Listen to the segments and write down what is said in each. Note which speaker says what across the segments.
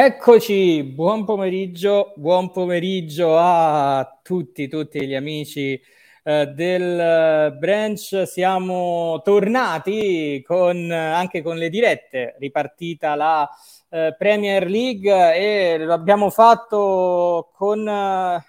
Speaker 1: Eccoci, buon pomeriggio, buon pomeriggio a tutti, tutti gli amici eh, del branch. Siamo tornati con, anche con le dirette, ripartita la eh, Premier League e lo abbiamo fatto con eh,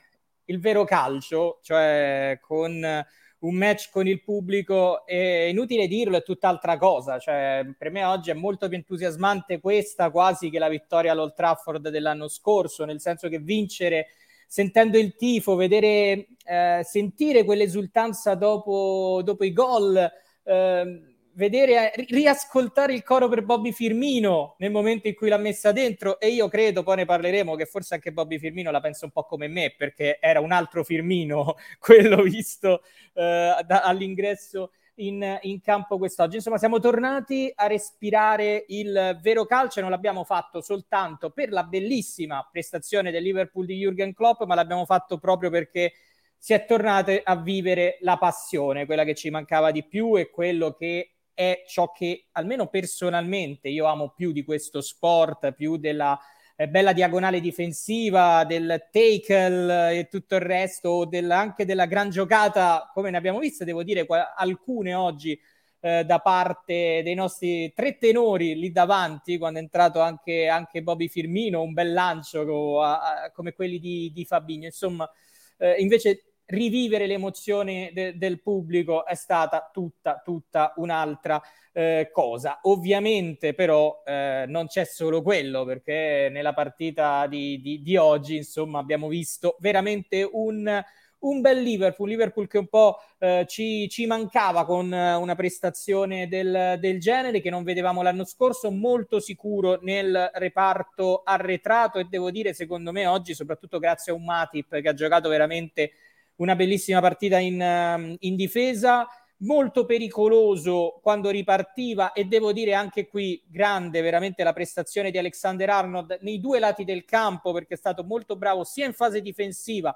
Speaker 1: il vero calcio, cioè con un match con il pubblico, è inutile dirlo, è tutt'altra cosa. Cioè, per me oggi è molto più entusiasmante questa quasi che la vittoria all'Old Trafford dell'anno scorso, nel senso che vincere sentendo il tifo, vedere, eh, sentire quell'esultanza dopo, dopo i gol. Eh, vedere, riascoltare il coro per Bobby Firmino nel momento in cui l'ha messa dentro e io credo, poi ne parleremo, che forse anche Bobby Firmino la pensa un po' come me perché era un altro Firmino quello visto eh, da, all'ingresso in, in, campo quest'oggi. Insomma, siamo tornati a respirare il vero calcio non l'abbiamo fatto soltanto per la bellissima prestazione del Liverpool di Jürgen Klopp, ma l'abbiamo fatto proprio perché si è tornate a vivere la passione, quella che ci mancava di più e quello che è ciò che almeno personalmente io amo più di questo sport, più della eh, bella diagonale difensiva, del tackle e tutto il resto, del, anche della gran giocata, come ne abbiamo viste, devo dire, qua, alcune oggi eh, da parte dei nostri tre tenori lì davanti, quando è entrato anche, anche Bobby Firmino, un bel lancio co, a, a, come quelli di, di Fabinho. Insomma, eh, invece rivivere l'emozione de- del pubblico è stata tutta, tutta un'altra eh, cosa. Ovviamente però eh, non c'è solo quello, perché nella partita di, di, di oggi, insomma, abbiamo visto veramente un, un bel Liverpool, Liverpool che un po' eh, ci, ci, mancava con una prestazione del, del, genere che non vedevamo l'anno scorso, molto sicuro nel reparto arretrato e devo dire secondo me oggi soprattutto grazie a un Matip che ha giocato veramente una bellissima partita in, ehm, in difesa, molto pericoloso quando ripartiva e devo dire anche qui grande veramente la prestazione di Alexander Arnold nei due lati del campo perché è stato molto bravo sia in fase difensiva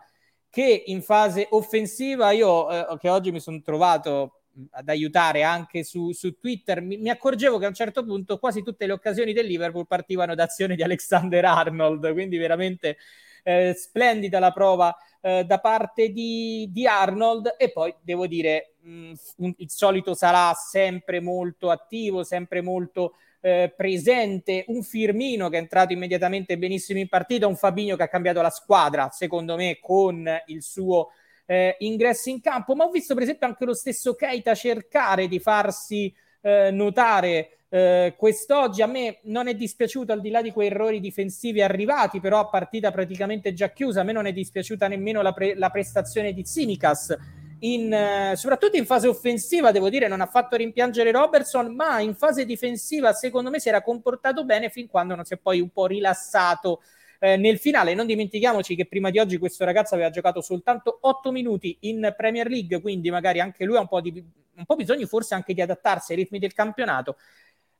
Speaker 1: che in fase offensiva. Io eh, che oggi mi sono trovato ad aiutare anche su, su Twitter, mi, mi, accorgevo che a un certo punto quasi tutte le occasioni del Liverpool partivano da azioni di Alexander Arnold, quindi veramente eh, splendida la prova eh, da parte di, di, Arnold. E poi devo dire mh, mm, il solito sarà sempre molto attivo, sempre molto eh, presente, un Firmino che è entrato immediatamente benissimo in partita, un Fabinho che ha cambiato la squadra secondo me con il suo eh, ingresso in campo, ma ho visto per esempio anche lo stesso Keita cercare di farsi eh, notare eh, quest'oggi a me non è dispiaciuto al di là di quei errori difensivi arrivati, però a partita praticamente già chiusa, a me non è dispiaciuta nemmeno la, pre- la prestazione di Simicas. In, eh, soprattutto in fase offensiva, devo dire, non ha fatto rimpiangere Robertson, ma in fase difensiva, secondo me, si era comportato bene fin quando non si è poi un po' rilassato eh, nel finale. Non dimentichiamoci che prima di oggi questo ragazzo aveva giocato soltanto 8 minuti in Premier League, quindi magari anche lui ha un po', di, un po' bisogno forse anche di adattarsi ai ritmi del campionato.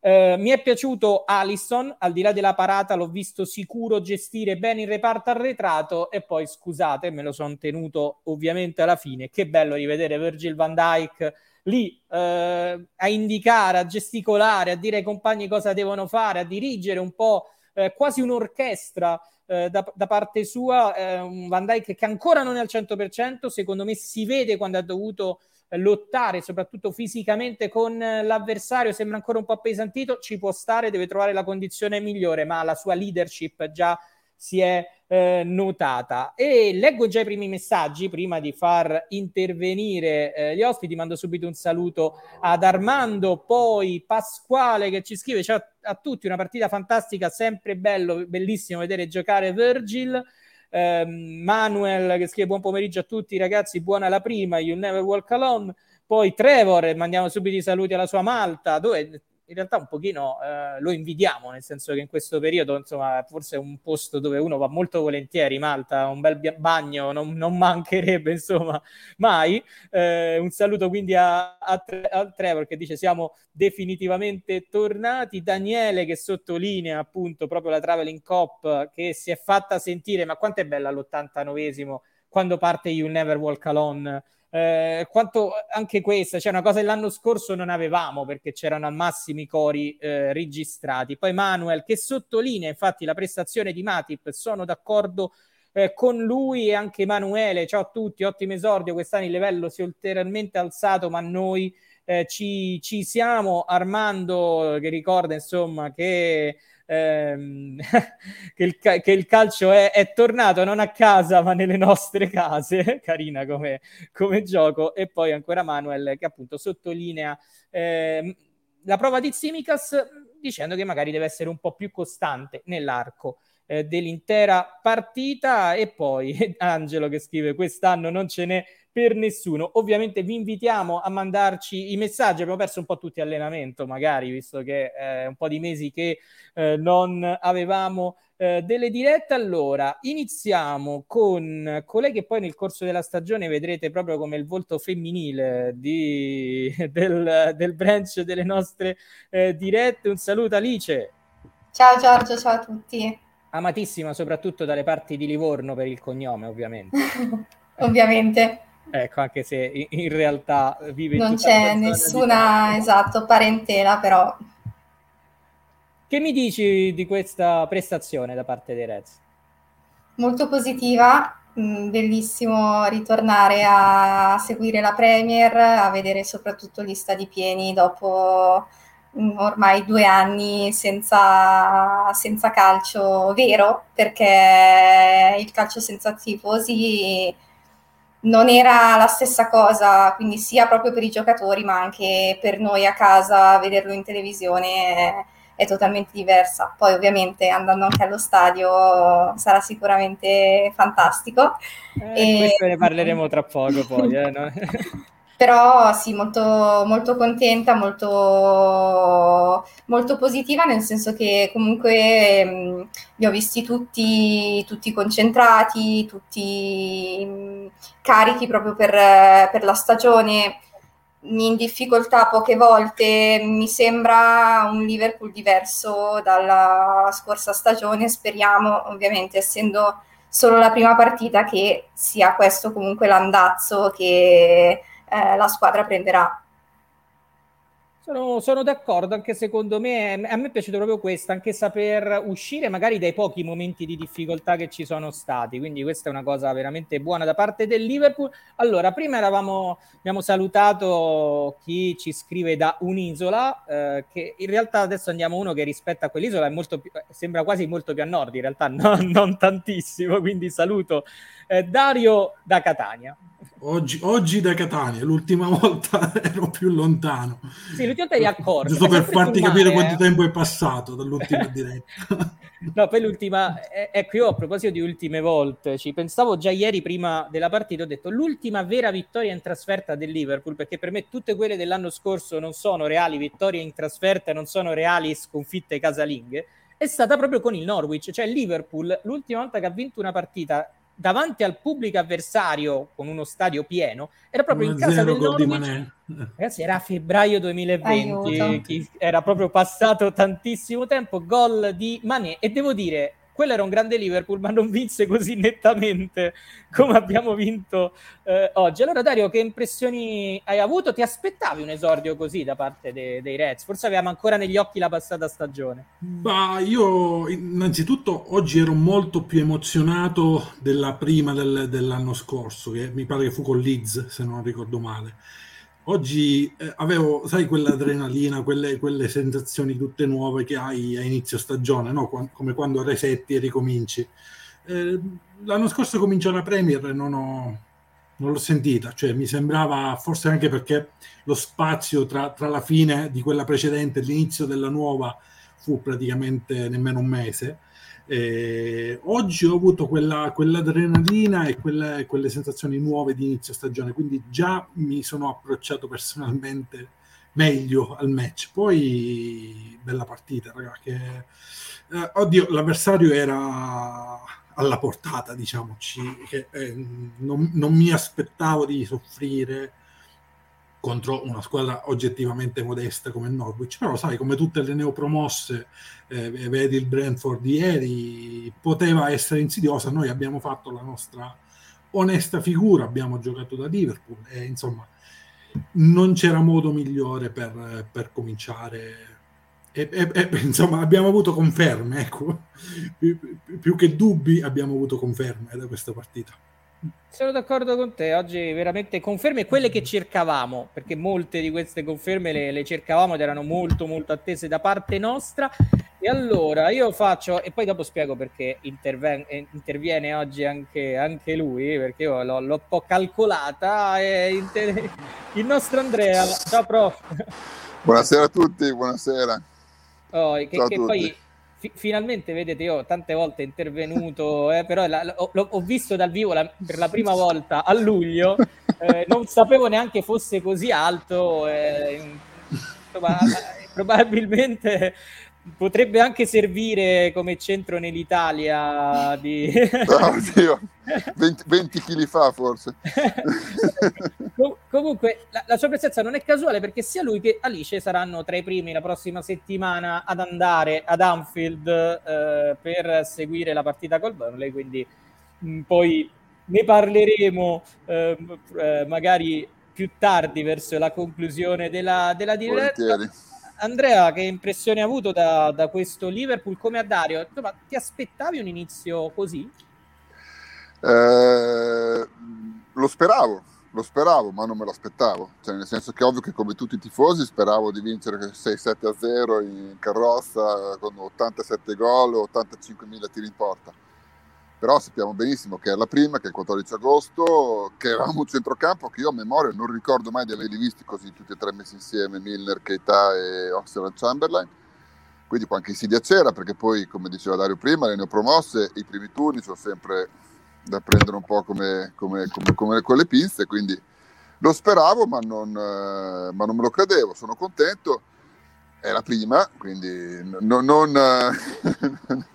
Speaker 1: Eh, mi è piaciuto Allison, al di là della parata l'ho visto sicuro gestire bene il reparto arretrato e poi scusate, me lo sono tenuto ovviamente alla fine. Che bello rivedere Virgil van Dyke lì eh, a indicare, a gesticolare, a dire ai compagni cosa devono fare, a dirigere un po' eh, quasi un'orchestra eh, da, da, parte sua. Eh, un Van Dyke che ancora non è al 100%, secondo me si vede quando ha dovuto lottare soprattutto fisicamente con l'avversario sembra ancora un po' appesantito, ci può stare, deve trovare la condizione migliore, ma la sua leadership già si è eh, notata. E leggo già i primi messaggi prima di far intervenire eh, gli ospiti. Mando subito un saluto ad Armando, poi Pasquale che ci scrive: Ciao a tutti, una partita fantastica, sempre bello, bellissimo vedere giocare Virgil. Eh, Manuel che scrive buon pomeriggio a tutti ragazzi, buona la prima, You Never Walk Alone. Poi Trevor, mandiamo subito i saluti alla sua Malta, dove in realtà un pochino eh, lo invidiamo, nel senso che in questo periodo, insomma, forse è un posto dove uno va molto volentieri, Malta, un bel bagno non, non mancherebbe, insomma, mai. Eh, un saluto quindi a, a, a, Trevor che dice siamo definitivamente tornati, Daniele che sottolinea appunto proprio la Traveling Cop che si è fatta sentire, ma quanto è bella l'89esimo quando parte You Never Walk Alone eh, quanto anche questa, cioè una cosa che l'anno scorso non avevamo perché c'erano al massimo i cori eh, registrati. Poi Manuel che sottolinea infatti la prestazione di Matip, sono d'accordo eh, con lui e anche Emanuele. Ciao a tutti, ottimo esordio. Quest'anno il livello si è ulteriormente alzato, ma noi eh, ci, ci, siamo. Armando che ricorda insomma che ehm, che, il, che, il, calcio è, è, tornato non a casa ma nelle nostre case, carina come, come gioco, e poi ancora Manuel che appunto sottolinea eh, la prova di Simicas dicendo che magari deve essere un po' più costante nell'arco eh, dell'intera partita. E poi Angelo che scrive quest'anno non ce n'è per nessuno. Ovviamente vi invitiamo a mandarci i messaggi. Abbiamo perso un po' tutti allenamento, magari, visto che è eh, un po' di mesi che eh, non avevamo eh, delle dirette. Allora, iniziamo con colei che poi nel corso della stagione vedrete proprio come il volto femminile di, del, del branch delle nostre eh, dirette. Un saluto Alice.
Speaker 2: Ciao Giorgio, ciao a tutti.
Speaker 1: Amatissima soprattutto dalle parti di Livorno per il cognome, ovviamente.
Speaker 2: ovviamente.
Speaker 1: Ecco, anche se in realtà vive
Speaker 2: Non c'è nessuna, esatto, parentela, però.
Speaker 1: Che mi dici di questa prestazione da parte dei Reds?
Speaker 2: Molto positiva, mm, bellissimo ritornare a seguire la Premier, a vedere soprattutto gli stadi pieni dopo mm, ormai due anni senza, senza calcio vero, perché il calcio senza tifosi non era la stessa cosa, quindi sia proprio per i giocatori, ma anche per noi a casa vederlo in televisione è, è totalmente diversa. Poi ovviamente andando anche allo stadio sarà sicuramente fantastico.
Speaker 1: Eh, e... Questo ne parleremo tra poco poi. Eh, no?
Speaker 2: però sì, molto, molto contenta, molto, molto, positiva, nel senso che comunque mh, li ho visti tutti, tutti concentrati, tutti mh, carichi proprio per, per la stagione. In difficoltà poche volte, mi sembra un Liverpool diverso dalla scorsa stagione, speriamo ovviamente essendo solo la prima partita che sia questo comunque l'andazzo che eh, la squadra prenderà.
Speaker 1: Sono, sono, d'accordo, anche secondo me, a me è piaciuto proprio questo, anche saper uscire magari dai pochi momenti di difficoltà che ci sono stati, quindi questa è una cosa veramente buona da parte del Liverpool. Allora, prima eravamo, abbiamo salutato chi ci scrive da un'isola, eh, che in realtà adesso andiamo uno che rispetto a quell'isola è molto più, sembra quasi molto più a nord, in realtà no, non tantissimo, quindi saluto eh, Dario da Catania.
Speaker 3: Oggi, oggi, da Catania, l'ultima volta ero più lontano.
Speaker 1: Sì, l'ultima volta eri accorto.
Speaker 3: Giusto per farti capire eh. quanto tempo è passato dall'ultima diretta.
Speaker 1: no, poi l'ultima, eh, ecco io a proposito di ultime volte, ci pensavo già ieri prima della partita, ho detto l'ultima vera vittoria in trasferta del Liverpool, perché per me tutte quelle dell'anno scorso non sono reali vittorie in trasferta, non sono reali sconfitte casalinghe, è stata proprio con il Norwich, cioè il Liverpool l'ultima volta che ha vinto una partita davanti al pubblico avversario con uno stadio pieno era proprio in casa del Norwich. Ragazzi era febbraio 2020 era proprio passato tantissimo tempo gol di Mané. E devo dire quello era un grande Liverpool, ma non vinse così nettamente come abbiamo vinto eh, oggi. Allora, Dario, che impressioni hai avuto? Ti aspettavi un esordio così da parte de- dei Reds? Forse avevamo ancora negli occhi la passata stagione.
Speaker 3: Bah, io innanzitutto oggi ero molto più emozionato della prima del, dell'anno scorso, che mi pare che fu con Leeds, se non ricordo male Oggi eh, avevo, sai, quell'adrenalina, quelle, quelle, sensazioni tutte nuove che hai a inizio stagione, no? Qu- come quando resetti e ricominci. Eh, l'anno scorso cominciò la Premier e non, non l'ho sentita, cioè mi sembrava, forse anche perché lo spazio tra, tra la fine di quella precedente e l'inizio della nuova fu praticamente nemmeno un mese eh, oggi ho avuto quella, quell'adrenalina e quelle, quelle, sensazioni nuove di inizio stagione, quindi già mi sono approcciato personalmente meglio al match. Poi bella partita, raga, che eh, oddio, l'avversario era alla portata, diciamoci, che eh, non, non mi aspettavo di soffrire contro una squadra oggettivamente modesta come Norwich, però sai, come tutte le neopromosse, eh, vedi il Brentford di ieri, poteva essere insidiosa, noi abbiamo fatto la nostra onesta figura, abbiamo giocato da Liverpool e insomma non c'era modo migliore per, per cominciare. E, e, e, insomma, abbiamo avuto conferme, ecco. più, più che dubbi, abbiamo avuto conferme da questa partita.
Speaker 1: Sono d'accordo con te, oggi veramente conferme quelle che cercavamo, perché molte di queste conferme le, le, cercavamo ed erano molto molto attese da parte nostra. E allora io faccio, e poi dopo spiego perché interven- eh, interviene oggi anche, anche, lui, perché io l'ho, l'ho un po' calcolata. Inter- il nostro Andrea, ciao prof.
Speaker 4: Buonasera a tutti, buonasera.
Speaker 1: Oh, che, che poi fi- finalmente vedete io tante volte intervenuto eh, però la, ho, ho, visto dal vivo la, per la prima volta a luglio eh, non sapevo neanche fosse così alto eh, insomma, probabilmente potrebbe anche servire come centro nell'Italia di...
Speaker 4: Oddio, 20, 20 kg fa forse.
Speaker 1: Com- comunque la, la, sua presenza non è casuale perché sia lui che Alice saranno tra i primi la prossima settimana ad andare ad Anfield eh, per seguire la partita col Burnley, quindi mh, mm, poi ne parleremo eh, eh, magari più tardi verso la conclusione della, della diretta. Volentieri Andrea, che impressione hai avuto da, da, questo Liverpool come a Dario? Insomma, ti aspettavi un inizio così?
Speaker 4: Eh, lo speravo, lo speravo, ma non me lo aspettavo. Cioè, nel senso che ovvio che come tutti i tifosi speravo di vincere 6-7 a 0 in carrozza con 87 gol, 85 mila tiri in porta però sappiamo benissimo che è la prima, che è il 14 agosto, che eravamo un centrocampo che io a memoria non ricordo mai di averli visti così tutti e tre messi insieme, Milner, Keita e Oxford Chamberlain, quindi poi anche insidia c'era perché poi come diceva Dario prima le neopromosse, i primi turni sono sempre da prendere un po' come, come, come, come con le pinze, quindi lo speravo ma non, eh, ma non me lo credevo, sono contento, è la prima, quindi non... non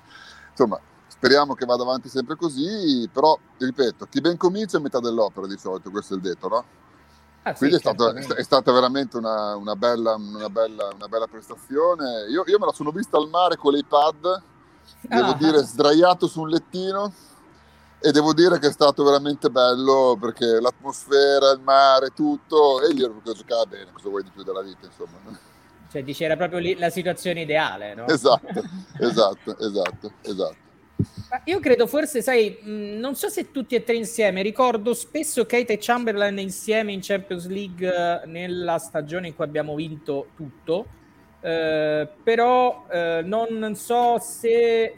Speaker 4: insomma speriamo che vada avanti sempre così, però ripeto, chi ben comincia è metà dell'opera di solito, questo è il detto, no? Ah, Quindi sì, è, stato, è, stata veramente una, una, bella, una, bella, una, bella, prestazione. Io, io, me la sono vista al mare con l'iPad, devo ah. dire sdraiato su un lettino e devo dire che è stato veramente bello perché l'atmosfera, il mare, tutto, e io ero giocava bene, cosa vuoi di più della vita, insomma.
Speaker 1: Cioè dice era proprio lì la situazione ideale, no?
Speaker 4: Esatto, esatto, esatto, esatto.
Speaker 1: Io credo forse, sai, non so se tutti e tre insieme, ricordo spesso Kate e Chamberlain insieme in Champions League eh, nella stagione in cui abbiamo vinto tutto, eh, però eh, non so se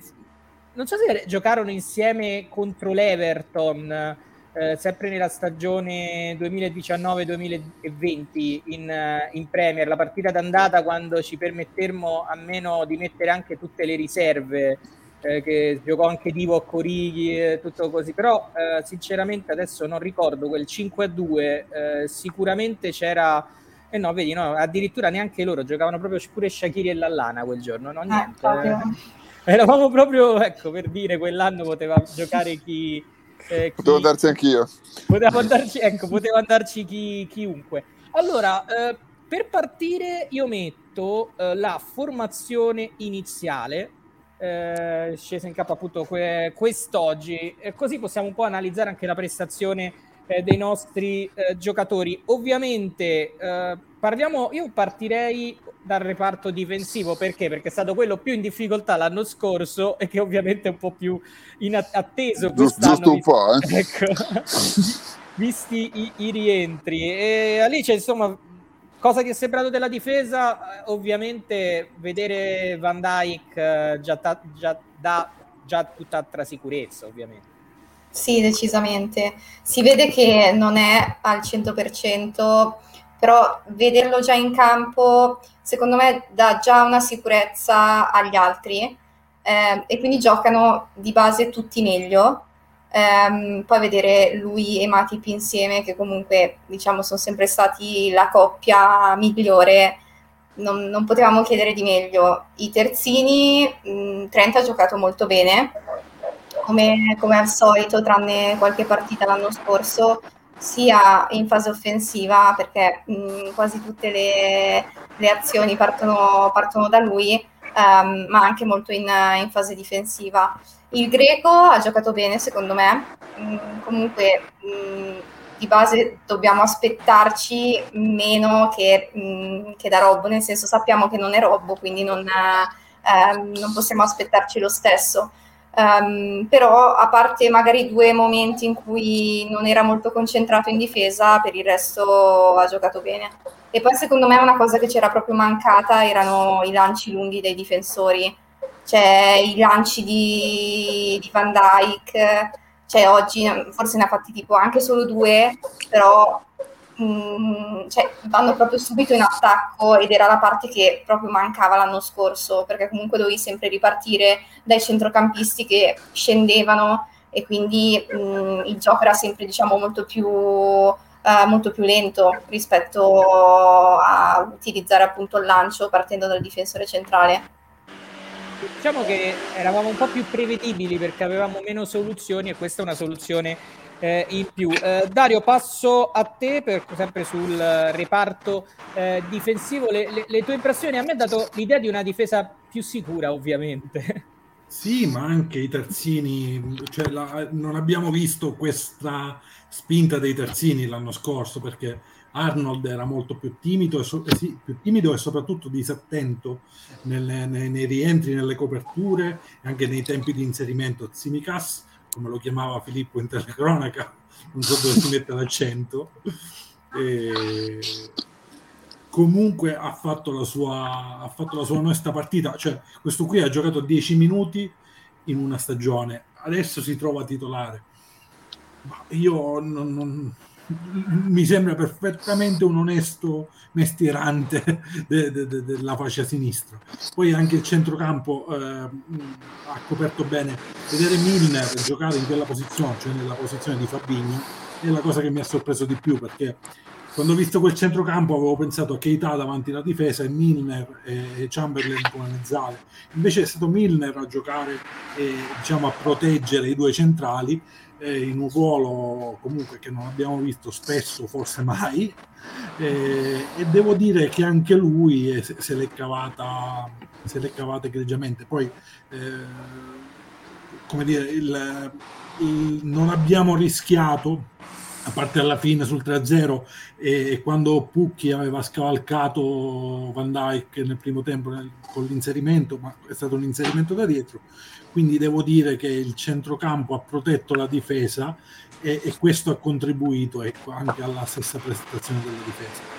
Speaker 1: non so se giocarono insieme contro l'Everton eh, sempre nella stagione 2019-2020 in, in, Premier, la partita d'andata quando ci permettemmo almeno di mettere anche tutte le riserve eh, che giocò anche Divo Corighi e tutto così, però eh, sinceramente adesso non ricordo quel 5 a 2, eh, sicuramente c'era, e eh no, vedi, no, addirittura neanche loro giocavano proprio pure Shakiri e Lallana quel giorno, no, ah, niente. eravamo proprio, ecco, per dire, quell'anno poteva giocare chi...
Speaker 4: Eh, chi... Potevo andarci anch'io.
Speaker 1: Poteva andarci, ecco, poteva andarci chi, chiunque. Allora, eh, per partire io metto la formazione iniziale eh, scesa in campo appunto que- quest'oggi. E così possiamo un po' analizzare anche la prestazione eh, dei nostri eh, giocatori. Ovviamente eh, parliamo, io partirei dal reparto difensivo perché? Perché è stato quello più in difficoltà l'anno scorso e che ovviamente è un po' più inatteso quest'anno.
Speaker 4: Giusto un po', eh? ecco.
Speaker 1: visti i, i rientri. E Alice, insomma, Cosa ti è sembrato della difesa? Eh, ovviamente vedere Van Dyke eh, già, ta- già dà già tutt'altra sicurezza, ovviamente.
Speaker 2: Sì, decisamente. Si vede che non è al 100%, però vederlo già in campo, secondo me, dà già una sicurezza agli altri eh, e quindi giocano di base tutti meglio Um, poi vedere lui e Matip insieme, che comunque diciamo sono sempre stati la coppia migliore, non, non potevamo chiedere di meglio. I terzini, mh, Trent ha giocato molto bene, come, come, al solito, tranne qualche partita l'anno scorso, sia in fase offensiva, perché mh, quasi tutte le, le azioni partono, partono da lui, um, ma anche molto in, in, fase difensiva. Il greco ha giocato bene secondo me, mm, comunque mm, di base dobbiamo aspettarci meno che, mm, che, da Robbo, nel senso sappiamo che non è Robbo, quindi non, eh, non possiamo aspettarci lo stesso. Um, però a parte magari due momenti in cui non era molto concentrato in difesa, per il resto ha giocato bene. E poi secondo me una cosa che c'era proprio mancata erano i lanci lunghi dei difensori, cioè i lanci di, di Van Dyke, cioè oggi forse ne ha fatti tipo anche solo due, però mh, cioè, vanno proprio subito in attacco ed era la parte che proprio mancava l'anno scorso, perché comunque dovevi sempre ripartire dai centrocampisti che scendevano e quindi mh, il gioco era sempre diciamo molto più, uh, molto più lento rispetto a utilizzare appunto il lancio partendo dal difensore centrale.
Speaker 1: Diciamo che eravamo un po' più prevedibili perché avevamo meno soluzioni e questa è una soluzione eh, in più. Eh, Dario, passo a te per, sempre sul reparto eh, difensivo. Le, le, le, tue impressioni a me ha dato l'idea di una difesa più sicura, ovviamente.
Speaker 3: Sì, ma anche i terzini, cioè la, non abbiamo visto questa spinta dei terzini l'anno scorso perché Arnold era molto più timido e, so, eh sì, più timido e soprattutto disattento nelle, nei, nei, rientri, nelle coperture e anche nei tempi di inserimento. Zimikas come lo chiamava Filippo in telecronaca, non so dove si mette l'accento. E comunque ha fatto, la sua, ha fatto la sua onesta partita, cioè questo qui ha giocato 10 minuti in una stagione, adesso si trova titolare. Ma io non, non mi sembra perfettamente un onesto mestierante de, de, de, della fascia sinistra. Poi anche il centrocampo eh, ha coperto bene. Vedere Milner giocare in quella posizione, cioè nella posizione di Fabigno, è la cosa che mi ha sorpreso di più perché quando ho visto quel centrocampo avevo pensato a Keita davanti alla difesa e Milner e Chamberlain come mezzale. Invece è stato Milner a giocare e diciamo, a proteggere i due centrali in un ruolo comunque che non abbiamo visto spesso, forse mai, eh, e devo dire che anche lui se, se l'è cavata, se l'è cavata egregiamente. Poi, eh, come dire, il, il, non abbiamo rischiato, a parte alla fine sul 3-0 e, e quando Pucchi aveva scavalcato Van Dyke nel primo tempo nel, con l'inserimento, ma è stato un inserimento da dietro, quindi devo dire che il centrocampo ha protetto la difesa e, e questo ha contribuito ecco, anche alla stessa prestazione della difesa.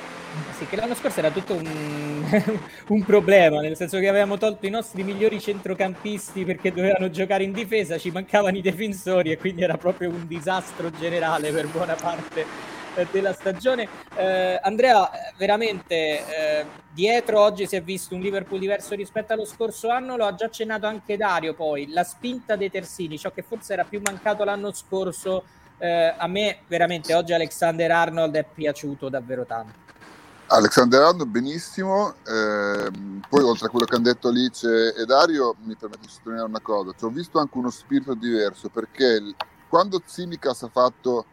Speaker 1: Sì, che l'anno scorso era tutto un, un, problema, nel senso che avevamo tolto i nostri migliori centrocampisti perché dovevano giocare in difesa, ci mancavano i difensori e quindi era proprio un disastro generale per buona parte della stagione. Eh, Andrea, veramente eh, dietro oggi si è visto un Liverpool diverso rispetto allo scorso anno, lo ha già accennato anche Dario poi, la spinta dei terzini, ciò che forse era più mancato l'anno scorso, eh, a me veramente oggi Alexander Arnold è piaciuto davvero tanto.
Speaker 4: Alexander Arnold benissimo, eh, poi oltre a quello che hanno detto Alice e Dario mi permetto di sottolineare una cosa, ci ho visto anche uno spirito diverso perché quando Zimikas ha fatto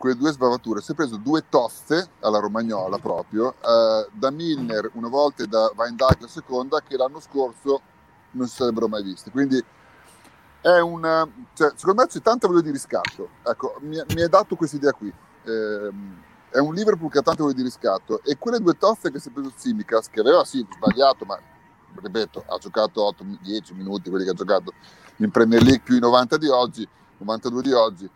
Speaker 4: quelle due sbavature. Si è preso due tozze alla romagnola proprio, eh, da Milner una volta e da Van Dijk la seconda, che l'anno scorso non si sarebbero mai viste. Quindi è una, cioè, secondo me c'è tanta voglia di riscatto. Ecco, mi, mi è dato questa idea qui. Eh, è un Liverpool che ha tanta voglia di riscatto e quelle due tozze che si è preso Simicas, che aveva sì sbagliato, ma ripeto, ha giocato 8-10 minuti, quelli che ha giocato in Premier League più i 90 di oggi, 92 di oggi,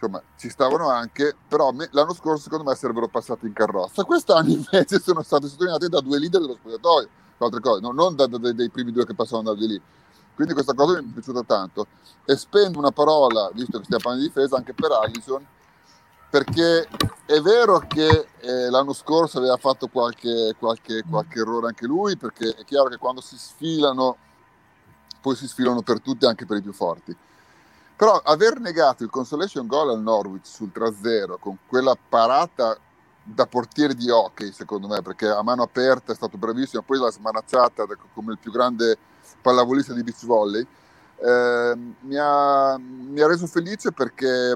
Speaker 4: insomma, ci stavano anche, però me, l'anno scorso secondo me sarebbero passati in carrozza. Quest'anno invece sono stati sottolineati da due leader dello spogliatoio, altre cose, no, non da, da, dai primi due che passavano da lì. Quindi questa cosa mi è piaciuta tanto. E spendo una parola, visto che stiamo parlando di difesa, anche per Allison, perché è vero che eh, l'anno scorso aveva fatto qualche, qualche, qualche errore anche lui, perché è chiaro che quando si sfilano, poi si sfilano per tutti, anche per i più forti però aver negato il consolation goal al Norwich sul 3-0 con quella parata da portiere di hockey, secondo me, perché a mano aperta è stato bravissimo, poi l'ha smanacciata come il più grande pallavolista di beach volley, eh, mi, ha, mi, ha, reso felice perché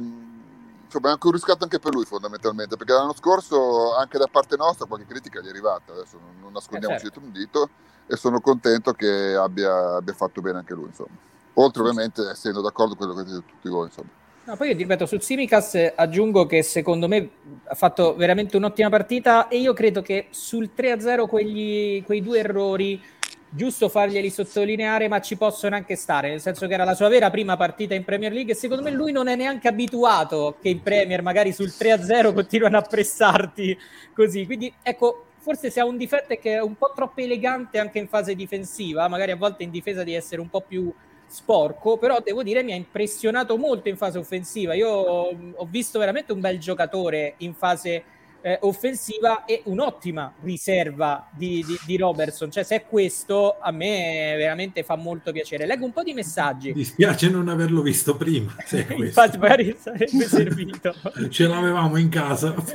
Speaker 4: insomma, è anche un riscatto anche per lui fondamentalmente, perché l'anno scorso anche da parte nostra qualche critica gli è arrivata, adesso non, non nascondiamoci eh, certo. dietro un dito e sono contento che abbia, abbia, fatto bene anche lui, insomma. Oltre ovviamente essendo d'accordo con quello che dite tutti voi, insomma.
Speaker 1: No, poi io ti ripeto, su Simicas aggiungo che secondo me ha fatto veramente un'ottima partita e io credo che sul 3-0 quegli, quei due errori giusto farglieli sottolineare, ma ci possono anche stare, nel senso che era la sua vera prima partita in Premier League e secondo me lui non è neanche abituato che in Premier magari sul 3-0 continuano a pressarti così. Quindi ecco, forse se ha un difetto è che è un po' troppo elegante anche in fase difensiva, magari a volte in difesa di essere un po' più sporco, però devo dire mi ha impressionato molto in fase offensiva. Io ho visto veramente un bel giocatore in fase eh, offensiva e un'ottima riserva di, di, di, Robertson. Cioè, se è questo, a me veramente fa molto piacere. Leggo un po' di messaggi.
Speaker 3: Mi dispiace non averlo visto prima.
Speaker 1: Infatti, magari sarebbe servito.
Speaker 3: Ce l'avevamo in casa.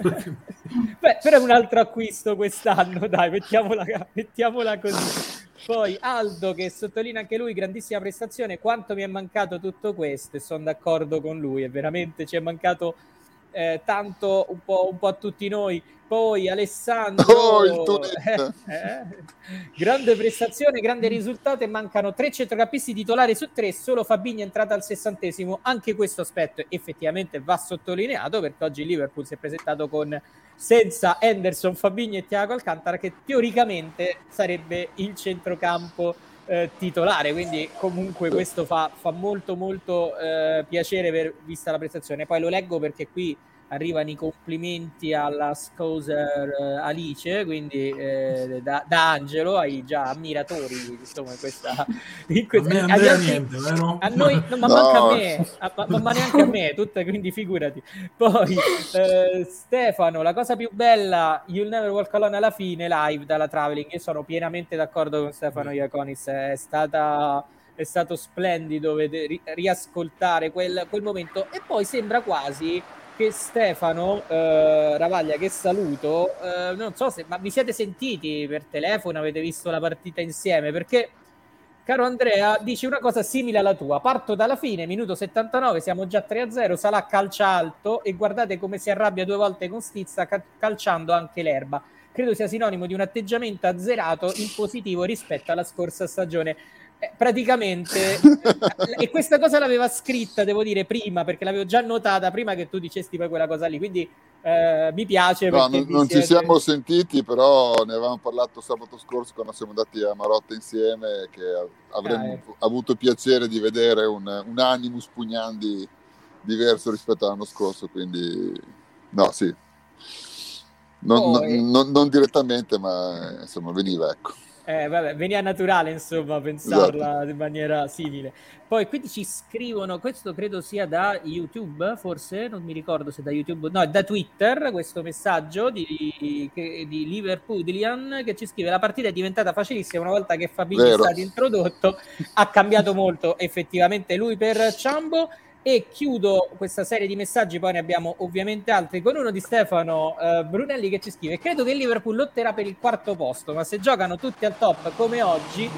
Speaker 1: Beh, però è un altro acquisto quest'anno, dai, mettiamola, mettiamola così. Poi Aldo che sottolinea anche lui grandissima prestazione, quanto mi è mancato tutto questo e sono d'accordo con lui, e veramente ci è mancato eh, tanto un po', un po', a tutti noi. Poi Alessandro, oh, eh, eh, grande prestazione, grande risultato e mancano tre centrocampisti titolari su tre, solo Fabini è entrata al sessantesimo, anche questo aspetto effettivamente va sottolineato perché oggi Liverpool si è presentato con senza Henderson, Fabini e Thiago Alcantara che teoricamente sarebbe il centrocampo eh, titolare, quindi comunque questo fa, fa molto molto eh, piacere per, vista la prestazione. Poi lo leggo perché qui arrivano i complimenti alla Scoser uh, Alice, quindi eh, da, da, Angelo ai già ammiratori insomma, in questa, in questa,
Speaker 3: a, altri, niente, vero?
Speaker 1: a noi, no, ma no. manca a me, a, ma, ma, neanche a me, tutta, quindi figurati. Poi eh, Stefano, la cosa più bella, You'll Never Walk Alone alla fine, live dalla Traveling, io sono pienamente d'accordo con Stefano Iaconis, è stata è stato splendido vedere, riascoltare quel, quel momento e poi sembra quasi che Stefano eh, Ravaglia, che saluto, eh, non so se ma vi siete sentiti per telefono, avete visto la partita insieme, perché caro Andrea, dici una cosa simile alla tua. Parto dalla fine, minuto 79, siamo già 3-0, Salah calcia alto e guardate come si arrabbia due volte con Stizza ca- calciando anche l'erba. Credo sia sinonimo di un atteggiamento azzerato in positivo rispetto alla scorsa stagione. Eh, praticamente e questa cosa l'aveva scritta devo dire prima perché l'avevo già notata prima che tu dicesti poi quella cosa lì quindi eh, mi piace
Speaker 4: no, non, non siete... ci siamo sentiti però ne avevamo parlato sabato scorso quando siamo andati a Marotta insieme che avremmo ah, avuto piacere di vedere un, un animus pugnandi diverso rispetto all'anno scorso quindi no sì. Non, Poi... non, non direttamente ma insomma veniva ecco
Speaker 1: eh, vabbè, veniva naturale, insomma, pensarla esatto. in maniera simile. Poi qui ci scrivono, questo credo sia da YouTube, forse, non mi ricordo se da YouTube, no, da Twitter, questo messaggio di, di Liverpoolian che ci scrive la partita è diventata facilissima una volta che Fabinho è stato introdotto, ha cambiato molto effettivamente lui per Ciambo e chiudo questa serie di messaggi, poi ne abbiamo ovviamente altri, con uno di Stefano uh, Brunelli che ci scrive credo che il Liverpool lotterà per il quarto posto, ma se giocano tutti al top come oggi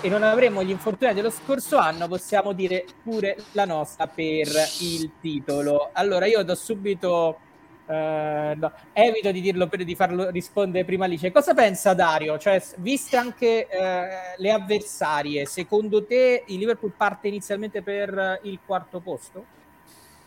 Speaker 1: e non avremo gli infortuni dello scorso anno, possiamo dire pure la nostra per il titolo. Allora io do subito Uh, no. Evito di dirlo per di farlo rispondere prima Alice. Cosa pensa Dario? Cioè, viste anche uh, le avversarie, secondo te il Liverpool parte inizialmente per il quarto posto?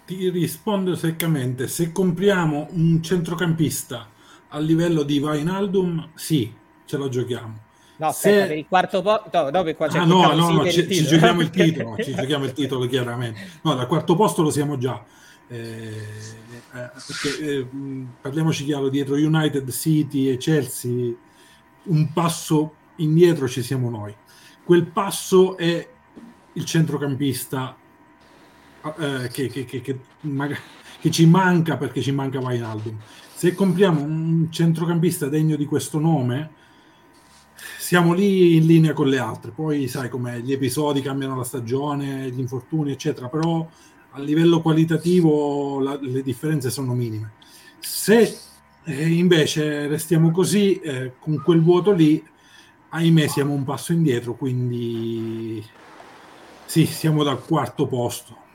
Speaker 3: Ti rispondo seccamente. Se compriamo un centrocampista a livello di Vainaldum, sì, ce lo giochiamo.
Speaker 1: No, aspetta, Se... per il quarto posto, no, no, qua
Speaker 3: ah, no, no, no ci, ci, giochiamo il titolo, ci giochiamo il titolo chiaramente. No, dal quarto posto lo siamo già. Eh, eh, perché, eh, parliamoci chiaro, dietro United, City e Chelsea, un passo indietro ci siamo noi. Quel passo è il centrocampista eh, che, che, che, che, ci manca perché ci manca Vainaldum. Se compriamo un centrocampista degno di questo nome, siamo lì in linea con le altre. Poi sai come gli episodi cambiano la stagione, gli infortuni, eccetera, però a livello qualitativo la, le differenze sono minime. Se eh, invece restiamo così, eh, con quel vuoto lì, ahimè siamo un passo indietro, quindi sì, siamo dal quarto posto.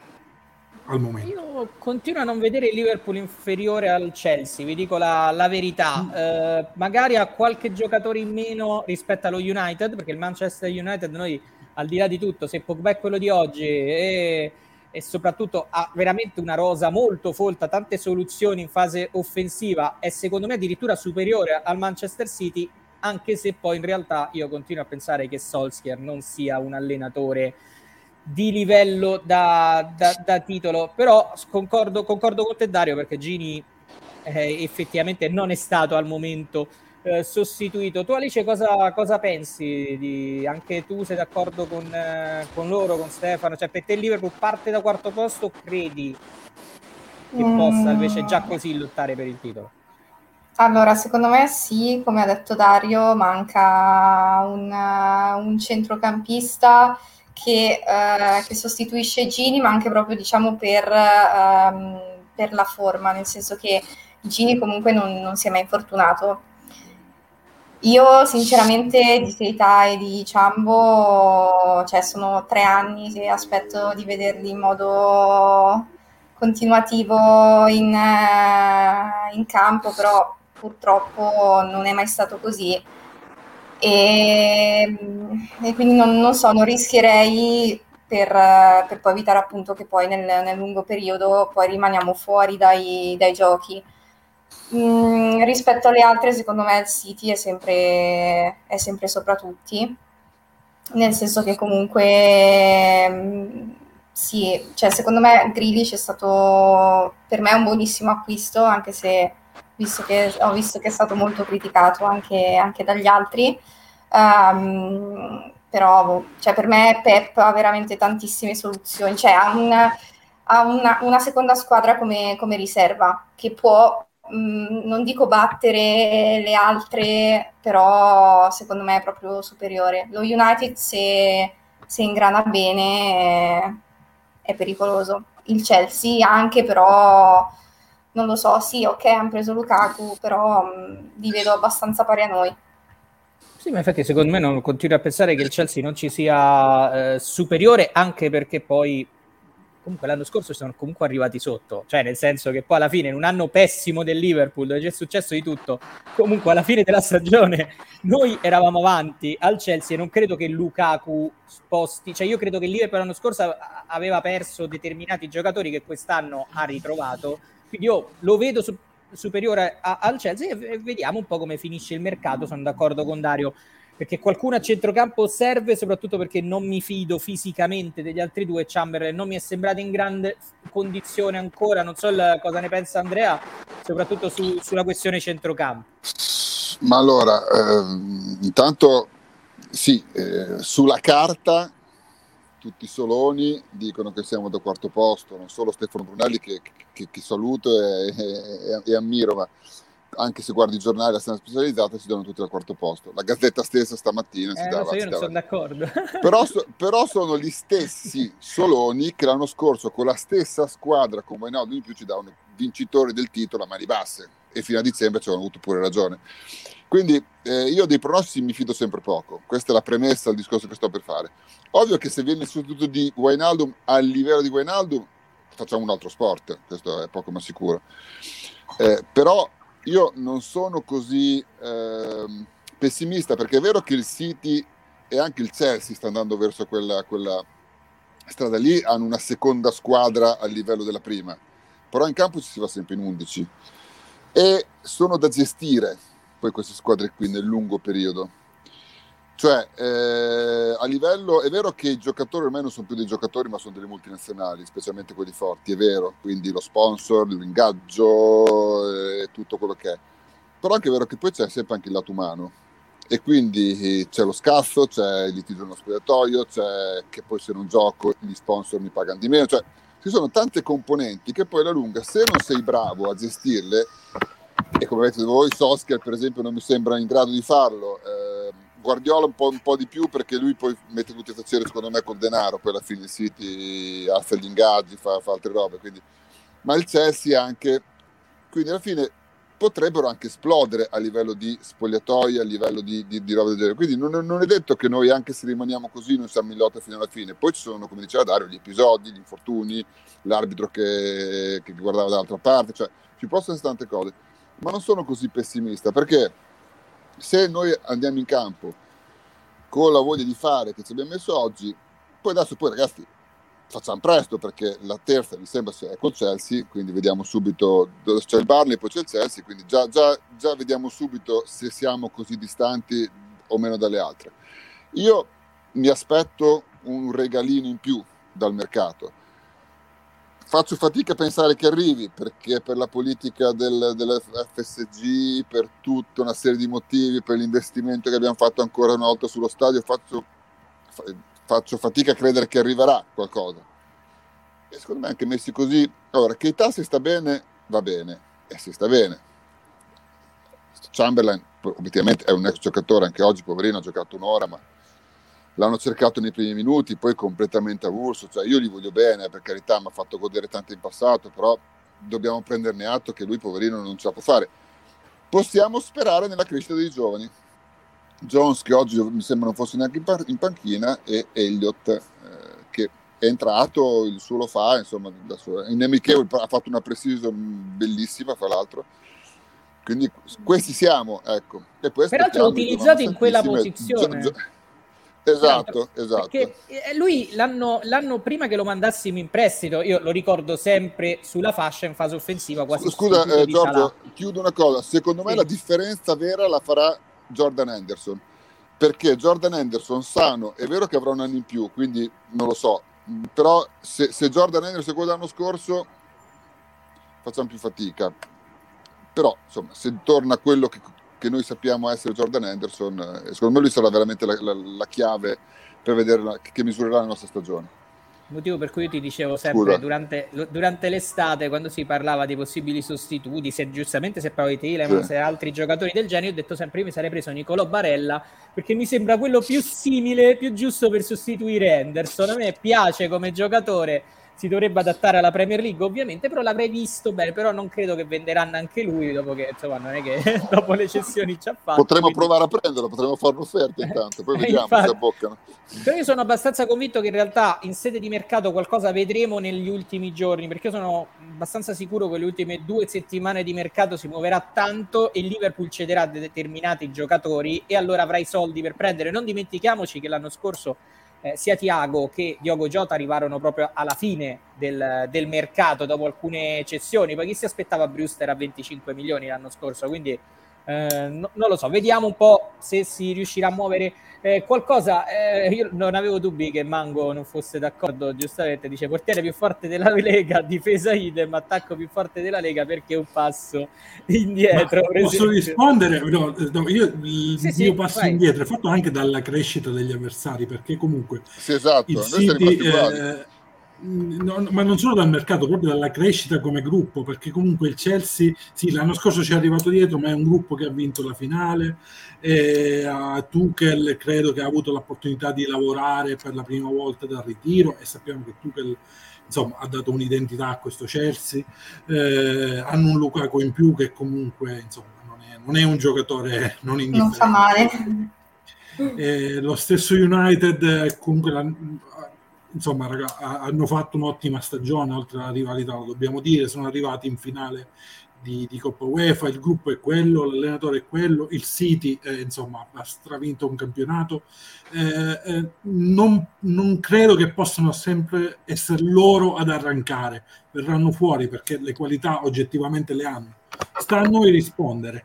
Speaker 3: al momento.
Speaker 1: Io continuo a non vedere il Liverpool inferiore al Chelsea, vi dico la, la verità. Mm. Eh, magari ha qualche giocatore in meno rispetto allo United, perché il Manchester United noi, al di là di tutto, se Pogba è quello di oggi e, e soprattutto ha veramente una rosa molto folta, tante soluzioni in fase offensiva, è secondo me addirittura superiore al Manchester City, anche se poi in realtà io continuo a pensare che Solskjaer non sia un allenatore di livello da, da, da titolo, però concordo, concordo, con te Dario perché Gini eh, effettivamente non è stato al momento eh, sostituito. Tu Alice cosa, cosa pensi? Di, anche tu sei d'accordo con, eh, con, loro, con Stefano? Cioè per te il Liverpool parte da quarto posto o credi che mm. possa invece già così lottare per il titolo?
Speaker 2: Allora, secondo me sì, come ha detto Dario, manca un, un centrocampista che, eh, che, sostituisce Gini, ma anche proprio diciamo per, ehm, per, la forma, nel senso che Gini comunque non, non, si è mai infortunato. Io sinceramente di Keita e di Ciambo, cioè sono tre anni che aspetto di vederli in modo continuativo in, eh, in campo, però purtroppo non è mai stato così e, e quindi non, non, so, non rischierei per, per, poi evitare appunto che poi nel, nel lungo periodo poi rimaniamo fuori dai, dai giochi. Mm, rispetto alle altre, secondo me il City è sempre, è sempre sopra tutti, nel senso che comunque mm, sì, cioè secondo me Grealish è stato per me un buonissimo acquisto, anche se visto che, ho visto che è stato molto criticato anche, anche dagli altri. Um, però boh, cioè, per me Pep ha veramente tantissime soluzioni, cioè ha, una, ha una, una, seconda squadra come, come riserva che può, mm, non dico battere le altre, però secondo me è proprio superiore. Lo United se, se ingrana bene è, è pericoloso. Il Chelsea anche, però non lo so, sì, ok, hanno preso Lukaku, però mh, li vedo abbastanza pari a noi.
Speaker 1: Sì, ma infatti secondo me non continuo a pensare che il Chelsea non ci sia eh, superiore, anche perché poi comunque l'anno scorso sono comunque arrivati sotto, cioè nel senso che poi alla fine in un anno pessimo del Liverpool dove c'è successo di tutto, comunque alla fine della stagione noi eravamo avanti al Chelsea e non credo che Lukaku sposti, cioè io credo che il Liverpool l'anno scorso aveva perso determinati giocatori che quest'anno ha ritrovato quindi io lo vedo su, superiore a, al Chelsea e, vediamo un po' come finisce il mercato. Sono d'accordo con Dario perché qualcuno a centrocampo serve, soprattutto perché non mi fido fisicamente degli altri due. Chamberlain non mi è sembrato in grande condizione ancora. Non so il, cosa ne pensa Andrea, soprattutto su, sulla questione centrocampo.
Speaker 4: Ma allora, eh, intanto sì, eh, sulla carta tutti i soloni dicono che siamo da quarto posto, non solo Stefano Brunelli che, che, che saluto e, e, e, ammiro, ma anche se guardi i giornali, la stampa specializzata, si danno tutti al quarto posto. La Gazzetta stessa stamattina
Speaker 1: eh,
Speaker 4: si dava...
Speaker 1: So, io non sono d'accordo.
Speaker 4: Però, però, sono gli stessi Soloni che l'anno scorso con la stessa squadra come no, di più ci davano vincitori del titolo a mani basse e fino a dicembre ci avevano avuto pure ragione. Quindi eh, io dei pronostici mi fido sempre poco, questa è la premessa al discorso che sto per fare. Ovvio che se viene il sostituto di Wijnaldum al livello di Wijnaldum facciamo un altro sport, questo è poco ma sicuro. Eh, però io non sono così eh, pessimista perché è vero che il City e anche il Chelsea sta andando verso quella, quella strada lì, hanno una seconda squadra al livello della prima, però in campo ci si va sempre in 11 e sono da gestire poi queste squadre qui nel lungo periodo. Cioè, eh, a livello, è vero che i giocatori ormai non sono più dei giocatori, ma sono delle multinazionali, specialmente quelli forti, è vero, quindi lo sponsor, l'ingaggio e tutto quello che è. Però anche è vero che poi c'è sempre anche il lato umano, e quindi c'è lo scasso, c'è il litigio nello spogliatoio, c'è che poi se non gioco gli sponsor mi pagano di meno, cioè ci sono tante componenti che poi alla lunga se non sei bravo a gestirle e come avete voi Sosker per esempio non mi sembra in grado di farlo eh, Guardiola un po', un po', di più perché lui poi mette tutti a tacere secondo me col denaro poi alla fine il City alza gli ingaggi fa, fa altre robe quindi... ma il Chelsea anche quindi alla fine potrebbero anche esplodere a livello di spogliatoi, a livello di, di, di roba del genere. Quindi non, non, è detto che noi, anche se rimaniamo così, non siamo in lotta fino alla fine. Poi ci sono, come diceva Dario, gli episodi, gli infortuni, l'arbitro che, che guardava dall'altra parte, cioè ci possono essere tante cose. Ma non sono così pessimista perché se noi andiamo in campo con la voglia di fare che ci abbiamo messo oggi, poi adesso poi ragazzi facciamo presto perché la terza mi sembra sia col Chelsea, quindi vediamo subito dove c'è il Barley e poi c'è il Chelsea, quindi già, già, già vediamo subito se siamo così distanti o meno dalle altre. Io mi aspetto un regalino in più dal mercato. Faccio fatica a pensare che arrivi perché per la politica del, dell'FSG, per tutta una serie di motivi, per l'investimento che abbiamo fatto ancora una volta sullo stadio, faccio faccio fatica a credere che arriverà qualcosa. E secondo me anche messi così, allora Keita sta bene, va bene, e si sta bene. Chamberlain obiettivamente è un ex giocatore, anche oggi poverino ha giocato un'ora, ma l'hanno cercato nei primi minuti, poi completamente avulso, cioè io gli voglio bene, per carità, mi ha fatto godere tanto in passato, però dobbiamo prenderne atto che lui poverino non ce la può fare. Possiamo sperare nella crescita dei giovani, Jones che oggi mi sembra non fosse neanche in, par- in panchina e Elliott eh, che è entrato, il suo lo fa, insomma, in amichevole ha fatto una precision bellissima fra l'altro. Quindi questi siamo, ecco.
Speaker 1: E poi Peraltro utilizzato in quella posizione. Gio- gio-
Speaker 4: Esatto, esatto.
Speaker 1: Perché eh, lui l'anno, l'anno, prima che lo mandassimo in prestito, io lo ricordo sempre sulla fascia in fase offensiva. Quasi
Speaker 4: Scusa, eh, Giorgio, chiudo una cosa. Secondo me sì. la differenza vera la farà Jordan Anderson perché Jordan Anderson sano è vero che avrà un anno in più quindi non lo so però se, se Jordan Anderson è quello dell'anno scorso facciamo più fatica però insomma se torna quello che, che noi sappiamo essere Jordan Anderson eh, secondo me lui sarà veramente la, la, la chiave per vedere la, che misurerà la nostra stagione.
Speaker 1: Motivo per cui io ti dicevo sempre durante, durante, l'estate quando si parlava di possibili sostituti se giustamente se parlavi di Telemans sì. e altri giocatori del genere ho detto sempre io mi sarei preso Nicolò Barella perché mi sembra quello più simile più giusto per sostituire Henderson. A me piace come giocatore si dovrebbe adattare alla Premier League ovviamente, però l'avrei visto bene, però non credo che venderanno anche lui dopo che insomma non è che dopo le cessioni ci ha fatto.
Speaker 4: Potremmo quindi... provare a prenderlo, potremmo fare un'offerta intanto, poi vediamo Infatti, se abboccano.
Speaker 1: Però io sono abbastanza convinto che in realtà in sede di mercato qualcosa vedremo negli ultimi giorni, perché io sono abbastanza sicuro che le ultime due settimane di mercato si muoverà tanto e Liverpool cederà determinati giocatori e allora avrà i soldi per prendere. Non dimentichiamoci che l'anno scorso eh, sia Tiago che Diogo Jota arrivarono proprio alla fine del, del, mercato dopo alcune cessioni. Poi chi si aspettava Brewster a 25 milioni l'anno scorso? Quindi eh, no, non lo so, vediamo un po' se si riuscirà a muovere eh, qualcosa. Eh, io non avevo dubbi che Mango non fosse d'accordo, giustamente dice portiere più forte della Lega, difesa idem, attacco più forte della Lega perché un passo indietro.
Speaker 3: posso rispondere? No, no, io il sì, mio sì, passo vai. indietro è fatto anche dalla crescita degli avversari perché comunque
Speaker 4: sì, esatto. il City,
Speaker 3: no, ma non solo dal mercato, proprio dalla crescita come gruppo, perché comunque il Chelsea, sì, l'anno scorso ci è arrivato dietro, ma è un gruppo che ha vinto la finale. E a Tuchel credo che ha avuto l'opportunità di lavorare per la prima volta dal ritiro e sappiamo che Tuchel insomma, ha dato un'identità a questo Chelsea. Eh, hanno un Lukaku in più che comunque insomma, non, è, non è un giocatore non indifferente. Non fa male. Eh, lo stesso United comunque la, insomma, raga, hanno fatto un'ottima stagione oltre alla rivalità, lo dobbiamo dire, sono arrivati in finale di, di Coppa UEFA, il gruppo è quello, l'allenatore è quello, il City eh, insomma ha stravinto un campionato. Eh, eh, non, non, credo che possano sempre essere loro ad arrancare, verranno fuori perché le qualità oggettivamente le hanno. Sta a noi rispondere.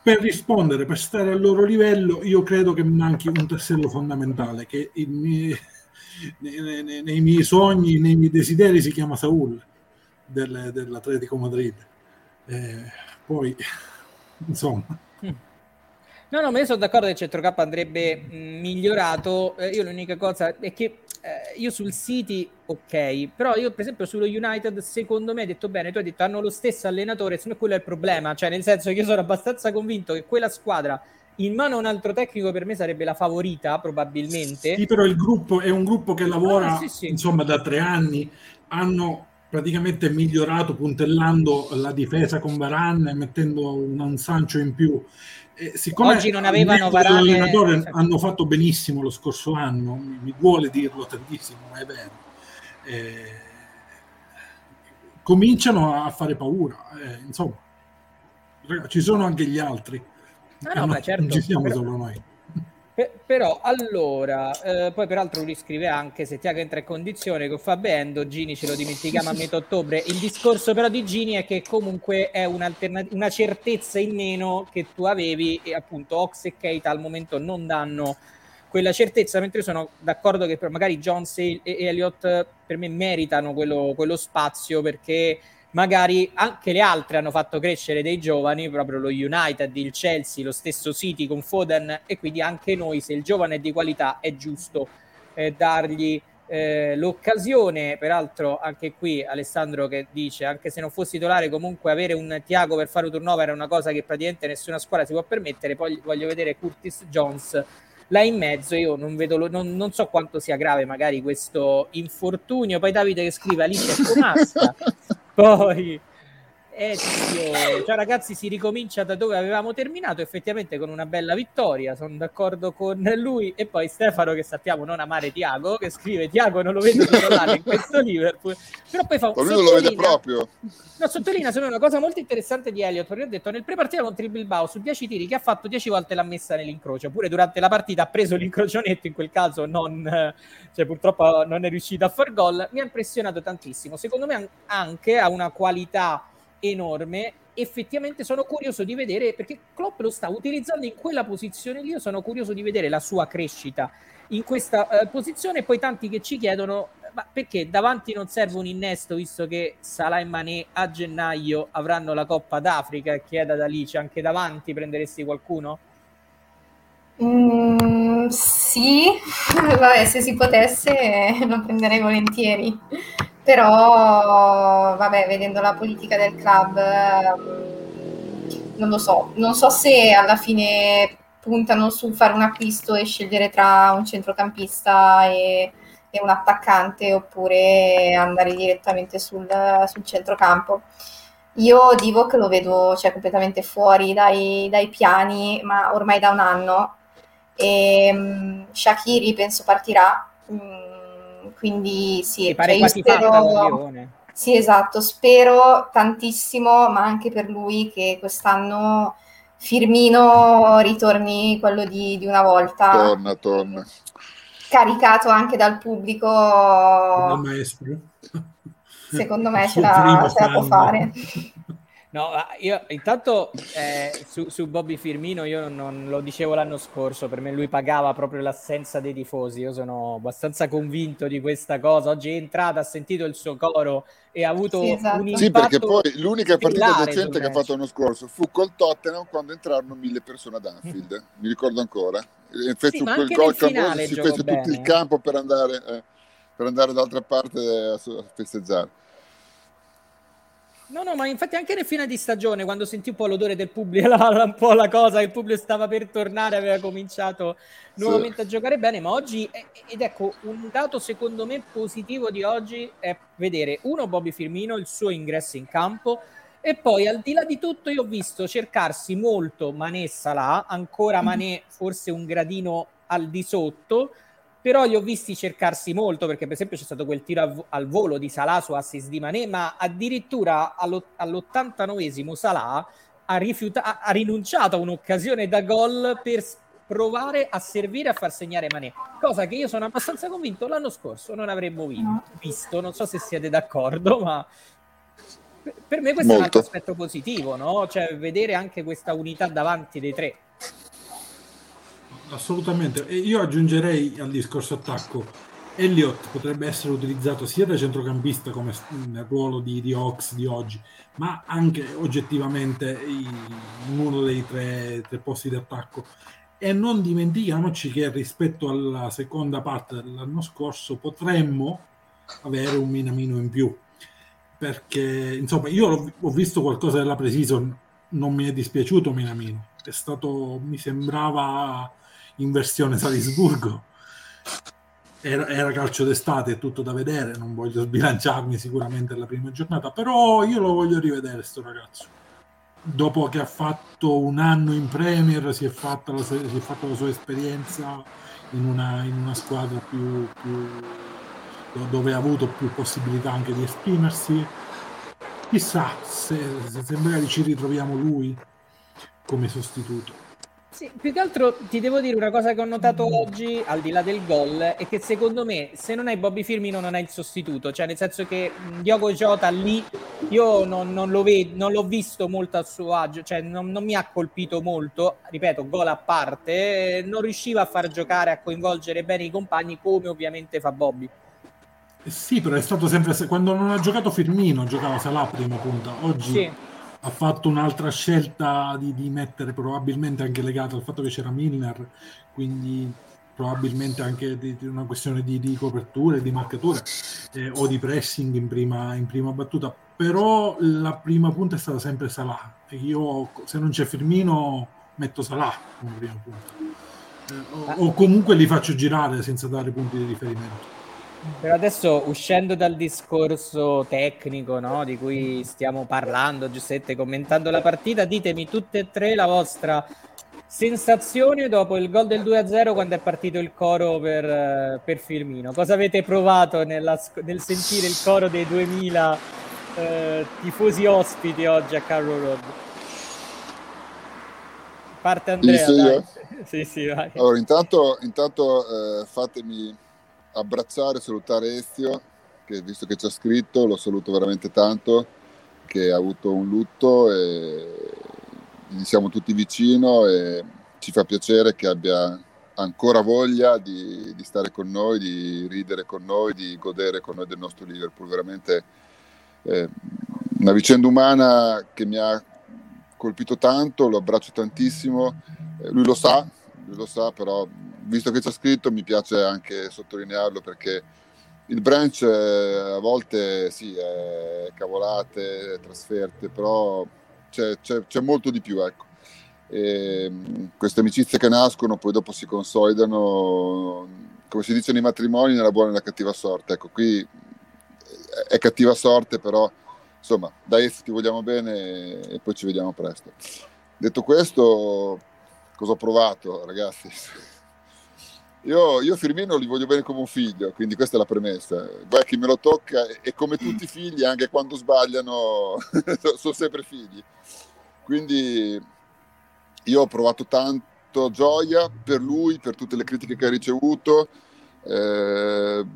Speaker 3: Per rispondere, per stare al loro livello, io credo che manchi un tassello fondamentale che il nei, nei, miei sogni, nei miei desideri si chiama Saul del, dell'Atletico Madrid. Eh, poi, insomma.
Speaker 1: No, no, ma io sono d'accordo che il centrocampo andrebbe migliorato. Eh, io l'unica cosa è che eh, io sul City, ok, però io per esempio sullo United, secondo me, hai detto bene, tu hai detto hanno lo stesso allenatore, secondo me quello è il problema. Cioè, nel senso che io sono abbastanza convinto che quella squadra in mano a un altro tecnico per me sarebbe la favorita probabilmente.
Speaker 3: Sì, però il gruppo è un gruppo che lavora ah, sì, sì. insomma da tre anni, hanno praticamente migliorato puntellando la difesa con Varan e mettendo un Sancho in più.
Speaker 1: Eh, siccome Oggi non avevano Varane...
Speaker 3: hanno fatto benissimo lo scorso anno, mi, mi duole dirlo tantissimo, ma è vero. Eh, cominciano a fare paura, eh, insomma, ci sono anche gli altri.
Speaker 1: Ah, no, no, certo, non ci siamo però... noi però allora, eh, poi peraltro lui scrive anche se Tiago entra in condizione con Fabendo, Gini ce lo dimentichiamo a metà ottobre. Il discorso però di Gini è che comunque è una certezza in meno che tu avevi e appunto Ox e Keita al momento non danno quella certezza, mentre io sono d'accordo che magari Jones e, e Elliott per me meritano quello, quello spazio perché magari anche le altre hanno fatto crescere dei giovani, proprio lo United, il Chelsea, lo stesso City con Foden e quindi anche noi se il giovane è di qualità è giusto eh, dargli eh, l'occasione, peraltro anche qui Alessandro che dice anche se non fossi titolare comunque avere un Tiago per fare un turnover era una cosa che praticamente nessuna squadra si può permettere, poi voglio vedere Curtis Jones là in mezzo. Io non vedo non, non, so quanto sia grave magari questo infortunio. Poi Davide che scrive Alice è comasta poi Ezio, ciao ragazzi, si ricomincia da dove avevamo terminato, effettivamente con una bella vittoria, sono d'accordo con lui. E poi Stefano, che sappiamo non amare Tiago, che scrive: Tiago non lo vedo titolare in questo Liverpool, però poi fa
Speaker 4: un. Lui non lo vede proprio.
Speaker 1: No, sottolinea me una cosa molto interessante di Elliott, perché ho detto nel prepartita contro il Bilbao su 10 tiri che ha fatto 10 volte l'ha messa nell'incrocio, pure durante la partita ha preso l'incrocionetto, in quel caso non, cioè, purtroppo non è riuscito a far gol, mi ha impressionato tantissimo. Secondo me anche ha una qualità enorme. Effettivamente sono curioso di vedere perché Klopp lo sta utilizzando in quella posizione lì. Io sono curioso di vedere la sua crescita in questa uh, posizione. Poi tanti che ci chiedono ma perché davanti non serve un innesto visto che Salah e Mané a gennaio avranno la Coppa d'Africa chieda da lì c'è anche davanti prenderesti qualcuno?
Speaker 2: Mm, sì, vabbè, se si potesse lo prenderei volentieri però vabbè, vedendo la politica del club, non lo so, non so se alla fine puntano su fare un acquisto e scegliere tra un centrocampista e, e un attaccante oppure andare direttamente sul, sul centrocampo. Io Divock lo vedo cioè, completamente fuori dai, dai, piani, ma ormai da un anno. E um, Shakiri penso partirà. Um, quindi sì,
Speaker 1: pare cioè, spero...
Speaker 2: Sì, esatto, spero tantissimo, ma anche per lui che quest'anno Firmino ritorni quello di, di una volta.
Speaker 4: Torna, torna.
Speaker 2: Caricato anche dal pubblico.
Speaker 3: Il maestro.
Speaker 2: Secondo me ce la, ce la può fare.
Speaker 1: No, io intanto eh, su, su, Bobby Firmino io non, non, lo dicevo l'anno scorso, per me lui pagava proprio l'assenza dei tifosi, io sono abbastanza convinto di questa cosa, oggi è entrato, ha sentito il suo coro e ha avuto sì, esatto. un impatto
Speaker 4: Sì, perché poi l'unica partita decente che ha fatto l'anno scorso fu col Tottenham quando entrarono mille persone ad Anfield, mi ricordo ancora. E fece sì, quel gol clamoroso, si fece bene. tutto il campo per andare, eh, per andare dall'altra parte a, a festeggiare.
Speaker 1: No, no, ma infatti anche nel fine di stagione, quando sentì un po' l'odore del pubblico, la, un po' la cosa, il pubblico stava per tornare, aveva cominciato nuovamente sì. a giocare bene, ma oggi, ed ecco, un dato secondo me positivo di oggi è vedere, uno, Bobby Firmino, il suo ingresso in campo, e poi al di là di tutto io ho visto cercarsi molto Manè Salah, ancora Manè forse un gradino al di sotto, però li ho visti cercarsi molto perché per esempio c'è stato quel tiro al, al volo di Salah su assist di Mané ma addirittura all'89esimo Salah ha, rifiuta- ha rinunciato a un'occasione da gol per provare a servire a far segnare Mané cosa che io sono abbastanza convinto l'anno scorso non avremmo vinto, visto non so se siete d'accordo ma per me questo Molto. è un altro aspetto positivo no? cioè vedere anche questa unità davanti dei tre
Speaker 3: assolutamente. E io aggiungerei al discorso attacco, Elliott potrebbe essere utilizzato sia da centrocampista come nel ruolo di, di Ox di oggi, ma anche oggettivamente in uno dei tre, tre posti di attacco. E non dimentichiamoci che rispetto alla seconda parte dell'anno scorso potremmo avere un minamino in più. Perché insomma, io ho visto qualcosa della pre-season, non mi è dispiaciuto Minamino. È stato, mi sembrava in versione Salisburgo. era, era, calcio d'estate, è tutto da vedere, non voglio sbilanciarmi sicuramente alla prima giornata, però io lo voglio rivedere sto ragazzo. Dopo che ha fatto un anno in Premier, si è fatta la è fatta la sua esperienza in una, in una squadra più, più, dove ha avuto più possibilità anche di esprimersi. Chissà se, se magari ci ritroviamo lui come sostituto.
Speaker 1: Sì, più che altro ti devo dire una cosa che ho notato oggi, al di là del gol, è che secondo me se non hai Bobby Firmino non hai il sostituto, cioè nel senso che Diogo Jota lì io non, non, lo vedo, non l'ho visto molto a suo agio, cioè non, non mi ha colpito molto, ripeto, gol a parte, non riusciva a far giocare, a coinvolgere bene i compagni come ovviamente fa Bobby.
Speaker 3: Sì, però è stato sempre quando non ha giocato Firmino, giocava Salah prima punta. Oggi sì ha fatto un'altra scelta di, di, mettere probabilmente anche legata al fatto che c'era Milner, quindi probabilmente anche di, di una questione di, di coperture, di marcature eh, o di pressing in prima, in prima, battuta. Però la prima punta è stata sempre Salah. E io se non c'è Firmino metto Salah come prima punta. Eh, o, o comunque li faccio girare senza dare punti di riferimento.
Speaker 1: Per adesso, uscendo dal discorso tecnico no, di cui stiamo parlando, Giuseppe, commentando la partita, ditemi tutte e tre la vostra sensazione dopo il gol del 2-0 quando è partito il coro per, per Firmino. Cosa avete provato nella, nel sentire il coro dei 2000 eh, tifosi ospiti oggi a Carro Road? Parte Andrea. Sì,
Speaker 4: sì, sì, allora, intanto, intanto eh, fatemi abbracciare, salutare Ezio, che visto che ci ha scritto, lo saluto veramente tanto, che ha avuto un lutto e gli siamo tutti vicino e ci fa piacere che abbia ancora voglia di, di, stare con noi, di ridere con noi, di godere con noi del nostro Liverpool. Veramente eh, una vicenda umana che mi ha colpito tanto, lo abbraccio tantissimo, eh, lui lo sa, lo sa, però visto che c'è scritto mi piace anche sottolinearlo perché il branch eh, a volte sì, è cavolate, trasferte, però c'è, c'è, c'è molto di più. Ecco. E, queste amicizie che nascono poi dopo si consolidano, come si dice nei matrimoni, nella buona e nella cattiva sorte. Ecco, qui è cattiva sorte, però insomma, dai, ti vogliamo bene e poi ci vediamo presto. Detto questo, cosa ho provato, ragazzi? Io, io Firmino li voglio bene come un figlio, quindi questa è la premessa. Beh, chi me lo tocca e come tutti i figli, anche quando sbagliano, sono sempre figli. Quindi io ho provato tanto gioia per lui, per tutte le critiche che ha ricevuto, eh,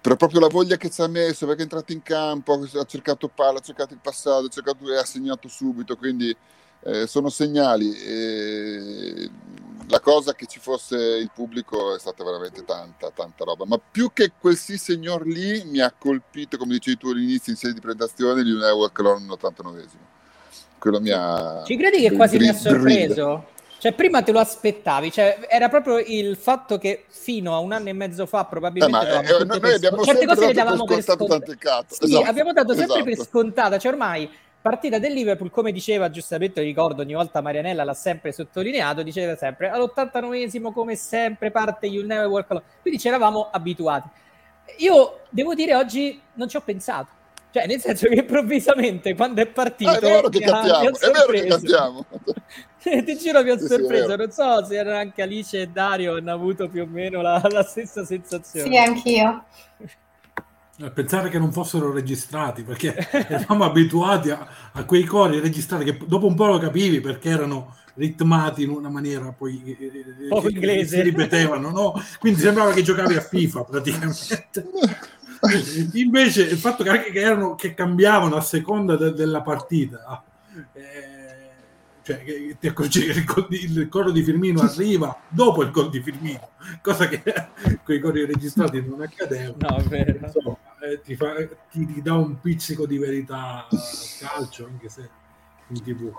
Speaker 4: per proprio la voglia che ci ha messo, perché è entrato in campo, ha cercato palla, ha cercato il passaggio, ha cercato e ha segnato subito, quindi eh, sono segnali. La cosa che ci fosse il pubblico è stata veramente tanta, tanta roba. Ma più che quel sì signor lì mi ha colpito, come dicevi tu all'inizio in sede di presentazione, di un Ewok all'89esimo. Quello mi ha...
Speaker 1: Ci credi che quasi mi ha sorpreso? Cioè, prima te lo aspettavi, cioè, era proprio il fatto che fino a un anno e mezzo fa probabilmente
Speaker 4: eh, eh, noi abbiamo certe cose le davamo per scontate.
Speaker 1: Sì, esatto, abbiamo dato sempre esatto. per scontata, cioè ormai partita del Liverpool, come diceva giustamente, ricordo ogni volta Marianella l'ha sempre sottolineato, diceva sempre all'89esimo come sempre parte You Never Walk Alone, quindi ci eravamo abituati. Io devo dire oggi non ci ho pensato, cioè nel senso che improvvisamente quando è partito... Ah, è
Speaker 4: vero che cantiamo, è vero che cantiamo.
Speaker 1: Ti giro mi ha sì, sorpreso, sì, non so se erano anche Alice e Dario hanno avuto più o meno la, la stessa sensazione.
Speaker 2: Sì, anch'io.
Speaker 3: Eh, pensare che non fossero registrati perché eravamo abituati a, a, quei cori registrati che dopo un po' lo capivi perché erano ritmati in una maniera poi
Speaker 1: eh, poco inglese
Speaker 3: si ripetevano no? quindi sembrava che giocavi a FIFA praticamente invece il fatto che, anche che, erano, che cambiavano a seconda de, della partita eh, cioè ti accorgi che il, il coro di Firmino arriva dopo il gol di Firmino, cosa che con i cori registrati non accadeva.
Speaker 1: No.
Speaker 3: Insomma, eh, ti, fa, ti, ti, dà un pizzico di verità al calcio, anche se in tv.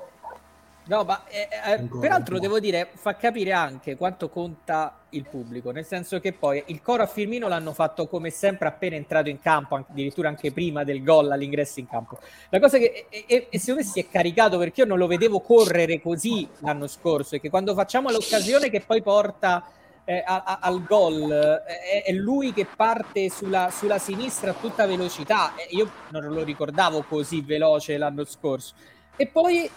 Speaker 1: No, ma eh, eh, peraltro devo dire, fa capire anche quanto conta il pubblico, nel senso che poi il coro a Firmino l'hanno fatto come sempre appena entrato in campo, addirittura anche prima del gol all'ingresso in campo. La cosa che e, e secondo me si è caricato perché io non lo vedevo correre così l'anno scorso e che quando facciamo l'occasione che poi porta eh, a, a, al gol, eh, è lui che parte sulla, sulla, sinistra a tutta velocità. io non lo ricordavo così veloce l'anno scorso. E poi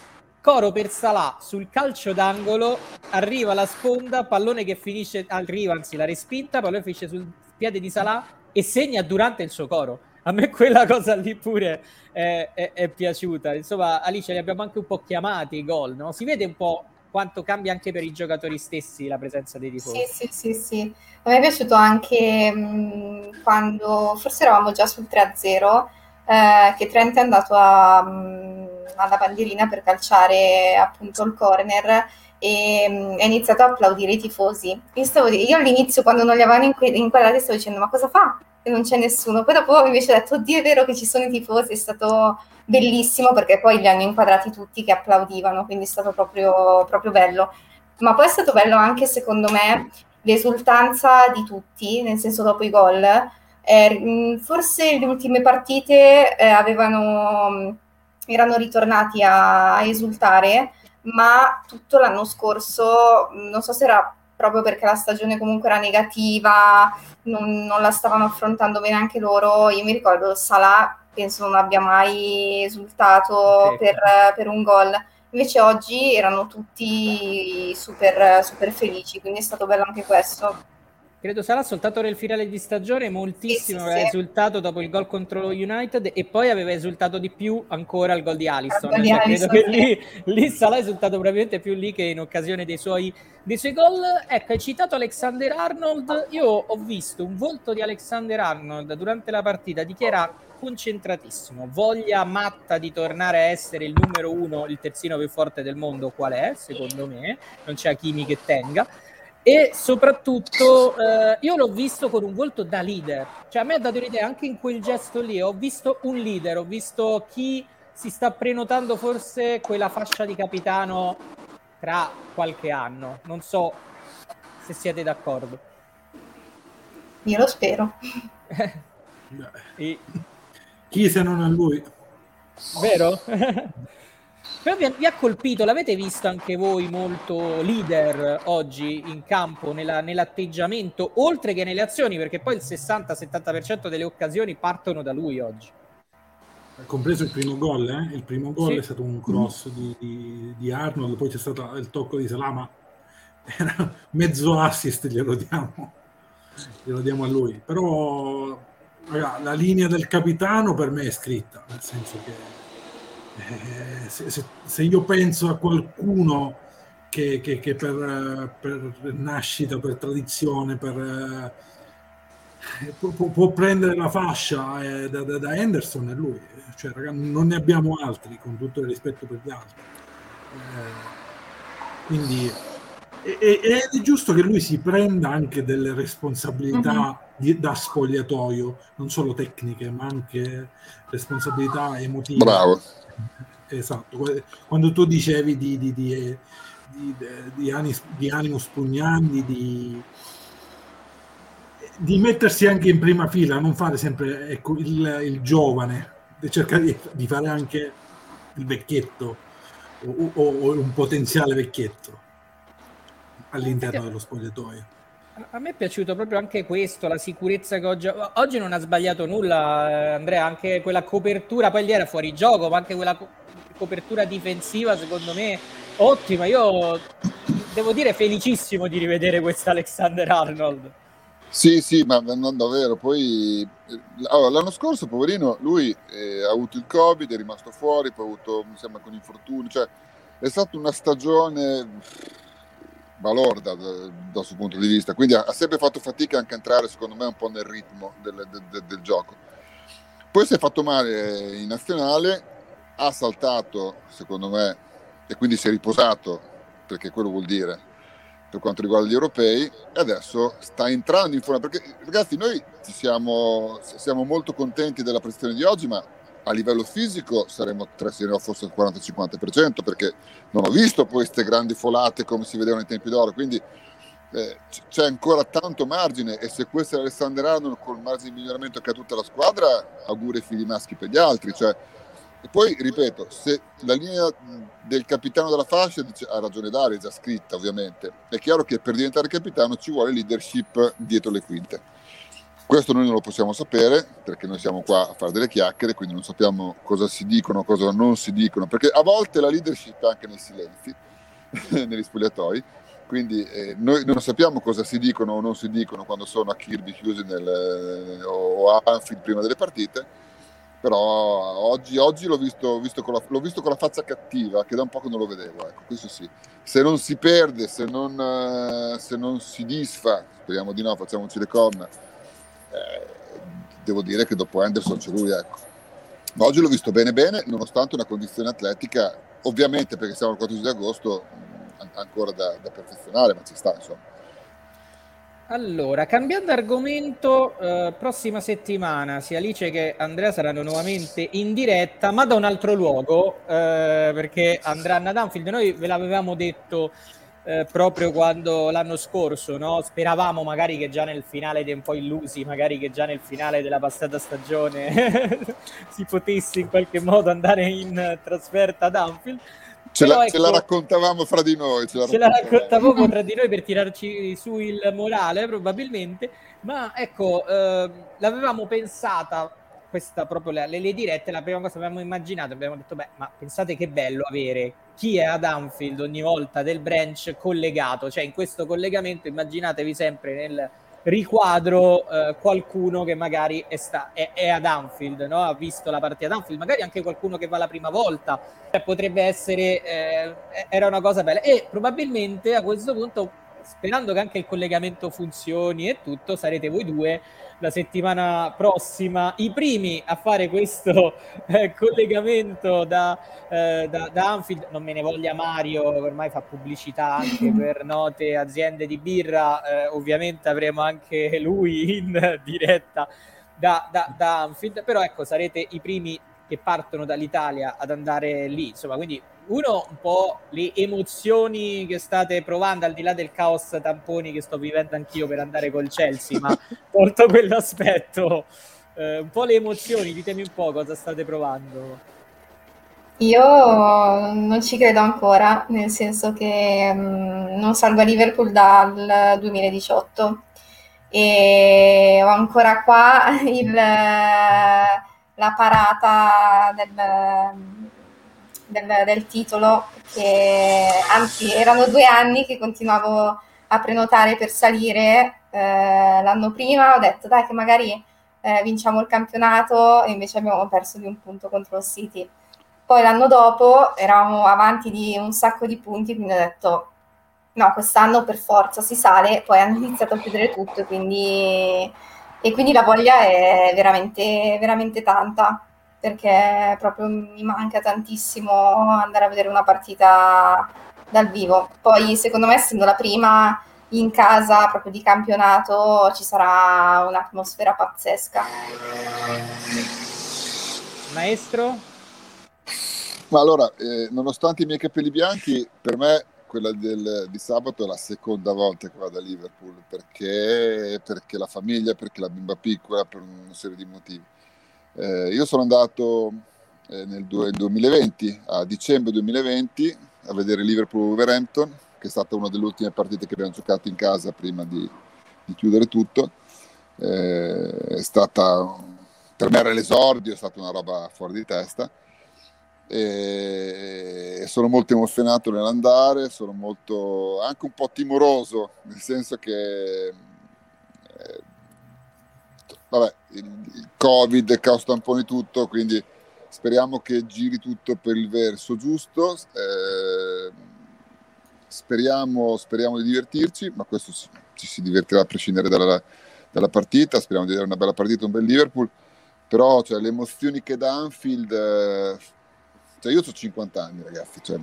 Speaker 1: Coro per Salà sul calcio d'angolo, arriva la sponda, pallone che finisce, arriva anzi la respinta, pallone finisce sul piede di Salà e segna durante il suo coro. A me quella cosa lì pure è, è, è piaciuta. Insomma, Alice, li abbiamo anche un po' chiamati i gol, no? Si vede un po' quanto cambia anche per i giocatori stessi la presenza dei tifosi.
Speaker 2: Sì, sì, sì, sì. A me è piaciuto anche mh, mm, quando, forse eravamo già sul 3-0, eh, che Trent è andato a, mh, mm, alla bandierina per calciare appunto il corner e mh, mm, iniziato a applaudire i tifosi. Io, stavo, io all'inizio, quando non li avevano inquadrati, stavo dicendo ma cosa fa? E non c'è nessuno. Poi dopo invece ho detto, oddio è vero che ci sono i tifosi, è stato bellissimo perché poi li hanno inquadrati tutti che applaudivano, quindi è stato proprio, proprio bello. Ma poi è stato bello anche, secondo me, l'esultanza di tutti, nel senso dopo i gol. Eh, forse le ultime partite eh, avevano, erano ritornati a, a esultare, ma tutto l'anno scorso, non so se era proprio perché la stagione comunque era negativa, non, non, la stavano affrontando bene anche loro. Io mi ricordo Salah penso non abbia mai esultato okay. per, per, un gol. Invece oggi erano tutti super, super felici, quindi è stato bello anche questo.
Speaker 1: Credo sarà soltanto nel finale di stagione, moltissimo sì, sì, aveva sì. esultato dopo il gol contro United e poi aveva esultato di più ancora al gol di Alisson. Cioè, credo Alisson, che lì, lì sarà esultato probabilmente più lì che in occasione dei suoi, dei suoi gol. Ecco, hai citato Alexander Arnold. Io ho visto un volto di Alexander Arnold durante la partita di chi era concentratissimo, voglia matta di tornare a essere il numero uno, il terzino più forte del mondo, qual è? Secondo me, non c'è Kimi che tenga. E soprattutto eh, io l'ho visto con un volto da leader, cioè a me ha dato un'idea anche in quel gesto lì, ho visto un leader, ho visto chi si sta prenotando forse quella fascia di capitano tra qualche anno, non so se siete d'accordo.
Speaker 2: Io lo spero.
Speaker 3: e, chi se non a lui?
Speaker 1: Vero? Però vi, vi, ha colpito, l'avete visto anche voi molto leader oggi in campo, nella, nell'atteggiamento, oltre che nelle azioni, perché poi il 60-70% delle occasioni partono da lui oggi.
Speaker 3: Compreso il primo gol, eh? il primo gol sì. è stato un cross di, di, di, Arnold, poi c'è stato il tocco di Salama, era mezzo assist, glielo diamo, glielo diamo a lui. Però la linea del capitano per me è scritta, nel senso che eh, se, se, se, io penso a qualcuno che, che, che per, per, nascita, per tradizione, per, eh, può, può, prendere la fascia eh, da, da, da, Henderson è lui, cioè, ragazzi, non ne abbiamo altri con tutto il rispetto per gli altri. Eh, quindi ed è giusto che lui si prenda anche delle responsabilità mm-hmm. di, da spogliatoio, non solo tecniche, ma anche responsabilità emotive.
Speaker 4: Bravo.
Speaker 3: Esatto. Quando tu dicevi di, di, di, di, anis, di animo spugnandi, di, di mettersi anche in prima fila, non fare sempre ecco, il, il giovane, cercare di, di, fare anche il vecchietto o, o, o un potenziale vecchietto all'interno dello spogliatoio.
Speaker 1: A me è piaciuto proprio anche questo, la sicurezza che oggi... Oggi non ha sbagliato nulla, eh, Andrea, anche quella copertura, poi lì era fuori gioco, ma anche quella co- copertura difensiva, secondo me, ottima. Io devo dire felicissimo di rivedere questo Alexander Arnold.
Speaker 4: Sì, sì, ma non davvero. Poi allora, l'anno scorso, poverino, lui eh, ha avuto il Covid, è rimasto fuori, poi ha avuto, mi sembra, con infortuni. Cioè, è stata una stagione balorda da, dal suo punto di vista, quindi ha, ha, sempre fatto fatica anche a entrare secondo me un po' nel ritmo del, del, del, del gioco. Poi si è fatto male in nazionale, ha saltato secondo me e quindi si è riposato, perché quello vuol dire per quanto riguarda gli europei e adesso sta entrando in forma perché ragazzi noi siamo, siamo molto contenti della prestazione di oggi ma a livello fisico saremmo tre serie forse al 40-50% perché non ho visto poi queste grandi folate come si vedevano ai tempi d'oro quindi eh, c'è ancora tanto margine e se questo è Alessandro Arnold col margine di miglioramento che ha tutta la squadra auguri ai figli maschi per gli altri cioè, E poi, ripeto, se la linea del capitano della fascia dice, ha ragione Dario, è già scritta ovviamente, è chiaro che per diventare capitano ci vuole leadership dietro le quinte. Questo noi non lo possiamo sapere perché noi siamo qua a fare delle chiacchiere, quindi non sappiamo cosa si dicono, cosa non si dicono, perché a volte la leadership è anche nei silenzi, negli spogliatoi, quindi eh, noi non sappiamo cosa si dicono o non si dicono quando sono a Kirby chiusi nel, eh, o a Anfield prima delle partite, però oggi, oggi l'ho, visto, visto la, l'ho, visto, con la faccia cattiva, che da un po' che non lo vedevo, ecco, questo sì. Se non si perde, se non, eh, se non si disfa, speriamo di no, facciamoci le corna, eh, devo dire che dopo Anderson c'è lui, ecco. Ma oggi l'ho visto bene bene, nonostante una condizione atletica, ovviamente perché siamo il 14 di agosto, ancora da, da perfezionare, ma ci sta insomma.
Speaker 1: Allora, cambiando argomento, eh, prossima settimana sia Alice che Andrea saranno nuovamente in diretta, ma da un altro luogo, eh, perché andranno ad Anfield. Noi ve l'avevamo detto eh, proprio quando l'anno scorso, no? speravamo magari che già nel finale dei un po' illusi, magari che già nel finale della passata stagione si potesse in qualche modo andare in trasferta ad Anfield.
Speaker 4: Ce la, ecco, ce la, raccontavamo fra di noi.
Speaker 1: Ce la, ce la raccontavamo tra di noi per tirarci su il morale, probabilmente. Ma ecco, eh, l'avevamo pensata questa proprio le, le, dirette, la prima cosa che avevamo immaginato, abbiamo detto, beh, ma pensate che bello avere chi è ad Anfield ogni volta del branch collegato, cioè in questo collegamento immaginatevi sempre nel riquadro eh, qualcuno che magari è, sta- è, è ad Anfield, no? ha visto la partita ad Anfield, magari anche qualcuno che va la prima volta, cioè, potrebbe essere, eh, era una cosa bella. E probabilmente a questo punto, sperando che anche il collegamento funzioni e tutto, sarete voi due la settimana prossima i primi a fare questo eh, collegamento da, eh, da, da, Anfield. Non me ne voglia Mario, ormai fa pubblicità anche per note aziende di birra. Eh, ovviamente avremo anche lui in diretta da, da, da Anfield. Però ecco, sarete i primi che partono dall'Italia ad andare lì. Insomma, quindi uno un po' le emozioni che state provando al di là del caos tamponi che sto vivendo anch'io per andare col Chelsea, ma porto quell'aspetto. Eh, un po' le emozioni, ditemi un po' cosa state provando.
Speaker 2: Io non ci credo ancora, nel senso che mh, mm, non salgo a Liverpool dal 2018 e ho ancora qua il, la parata del del, del titolo, che anzi erano due anni che continuavo a prenotare per salire. Eh, l'anno prima ho detto dai che magari eh, vinciamo il campionato e invece abbiamo perso di un punto contro il City. Poi l'anno dopo eravamo avanti di un sacco di punti, quindi ho detto no, quest'anno per forza si sale, poi hanno iniziato a chiudere tutto, quindi, e quindi la voglia è veramente, veramente tanta perché proprio mi manca tantissimo andare a vedere una partita dal vivo. Poi secondo me essendo la prima in casa proprio di campionato ci sarà un'atmosfera pazzesca.
Speaker 1: Maestro?
Speaker 4: Ma allora, eh, nonostante i miei capelli bianchi, per me quella del, di sabato è la seconda volta che vado a Liverpool perché, perché la famiglia, perché la bimba piccola, per una serie di motivi eh, io sono andato eh, nel 2020, a dicembre 2020, a vedere Liverpool-Wolverhampton, che è stata una delle ultime partite che abbiamo giocato in casa prima di, di chiudere tutto. Eh, è stata, per me era l'esordio, è stata una roba fuori di testa. E sono molto emozionato nell'andare, sono molto anche un po' timoroso, nel senso che eh, vabbè, il, il Covid, il caos tamponi tutto, quindi speriamo che giri tutto per il verso giusto. Eh, speriamo, speriamo, di divertirci, ma questo ci, ci si divertirà a prescindere dalla, dalla, partita. Speriamo di avere una bella partita, un bel Liverpool. Però cioè, le emozioni che da Anfield. Eh, cioè io ho 50 anni, ragazzi. Cioè,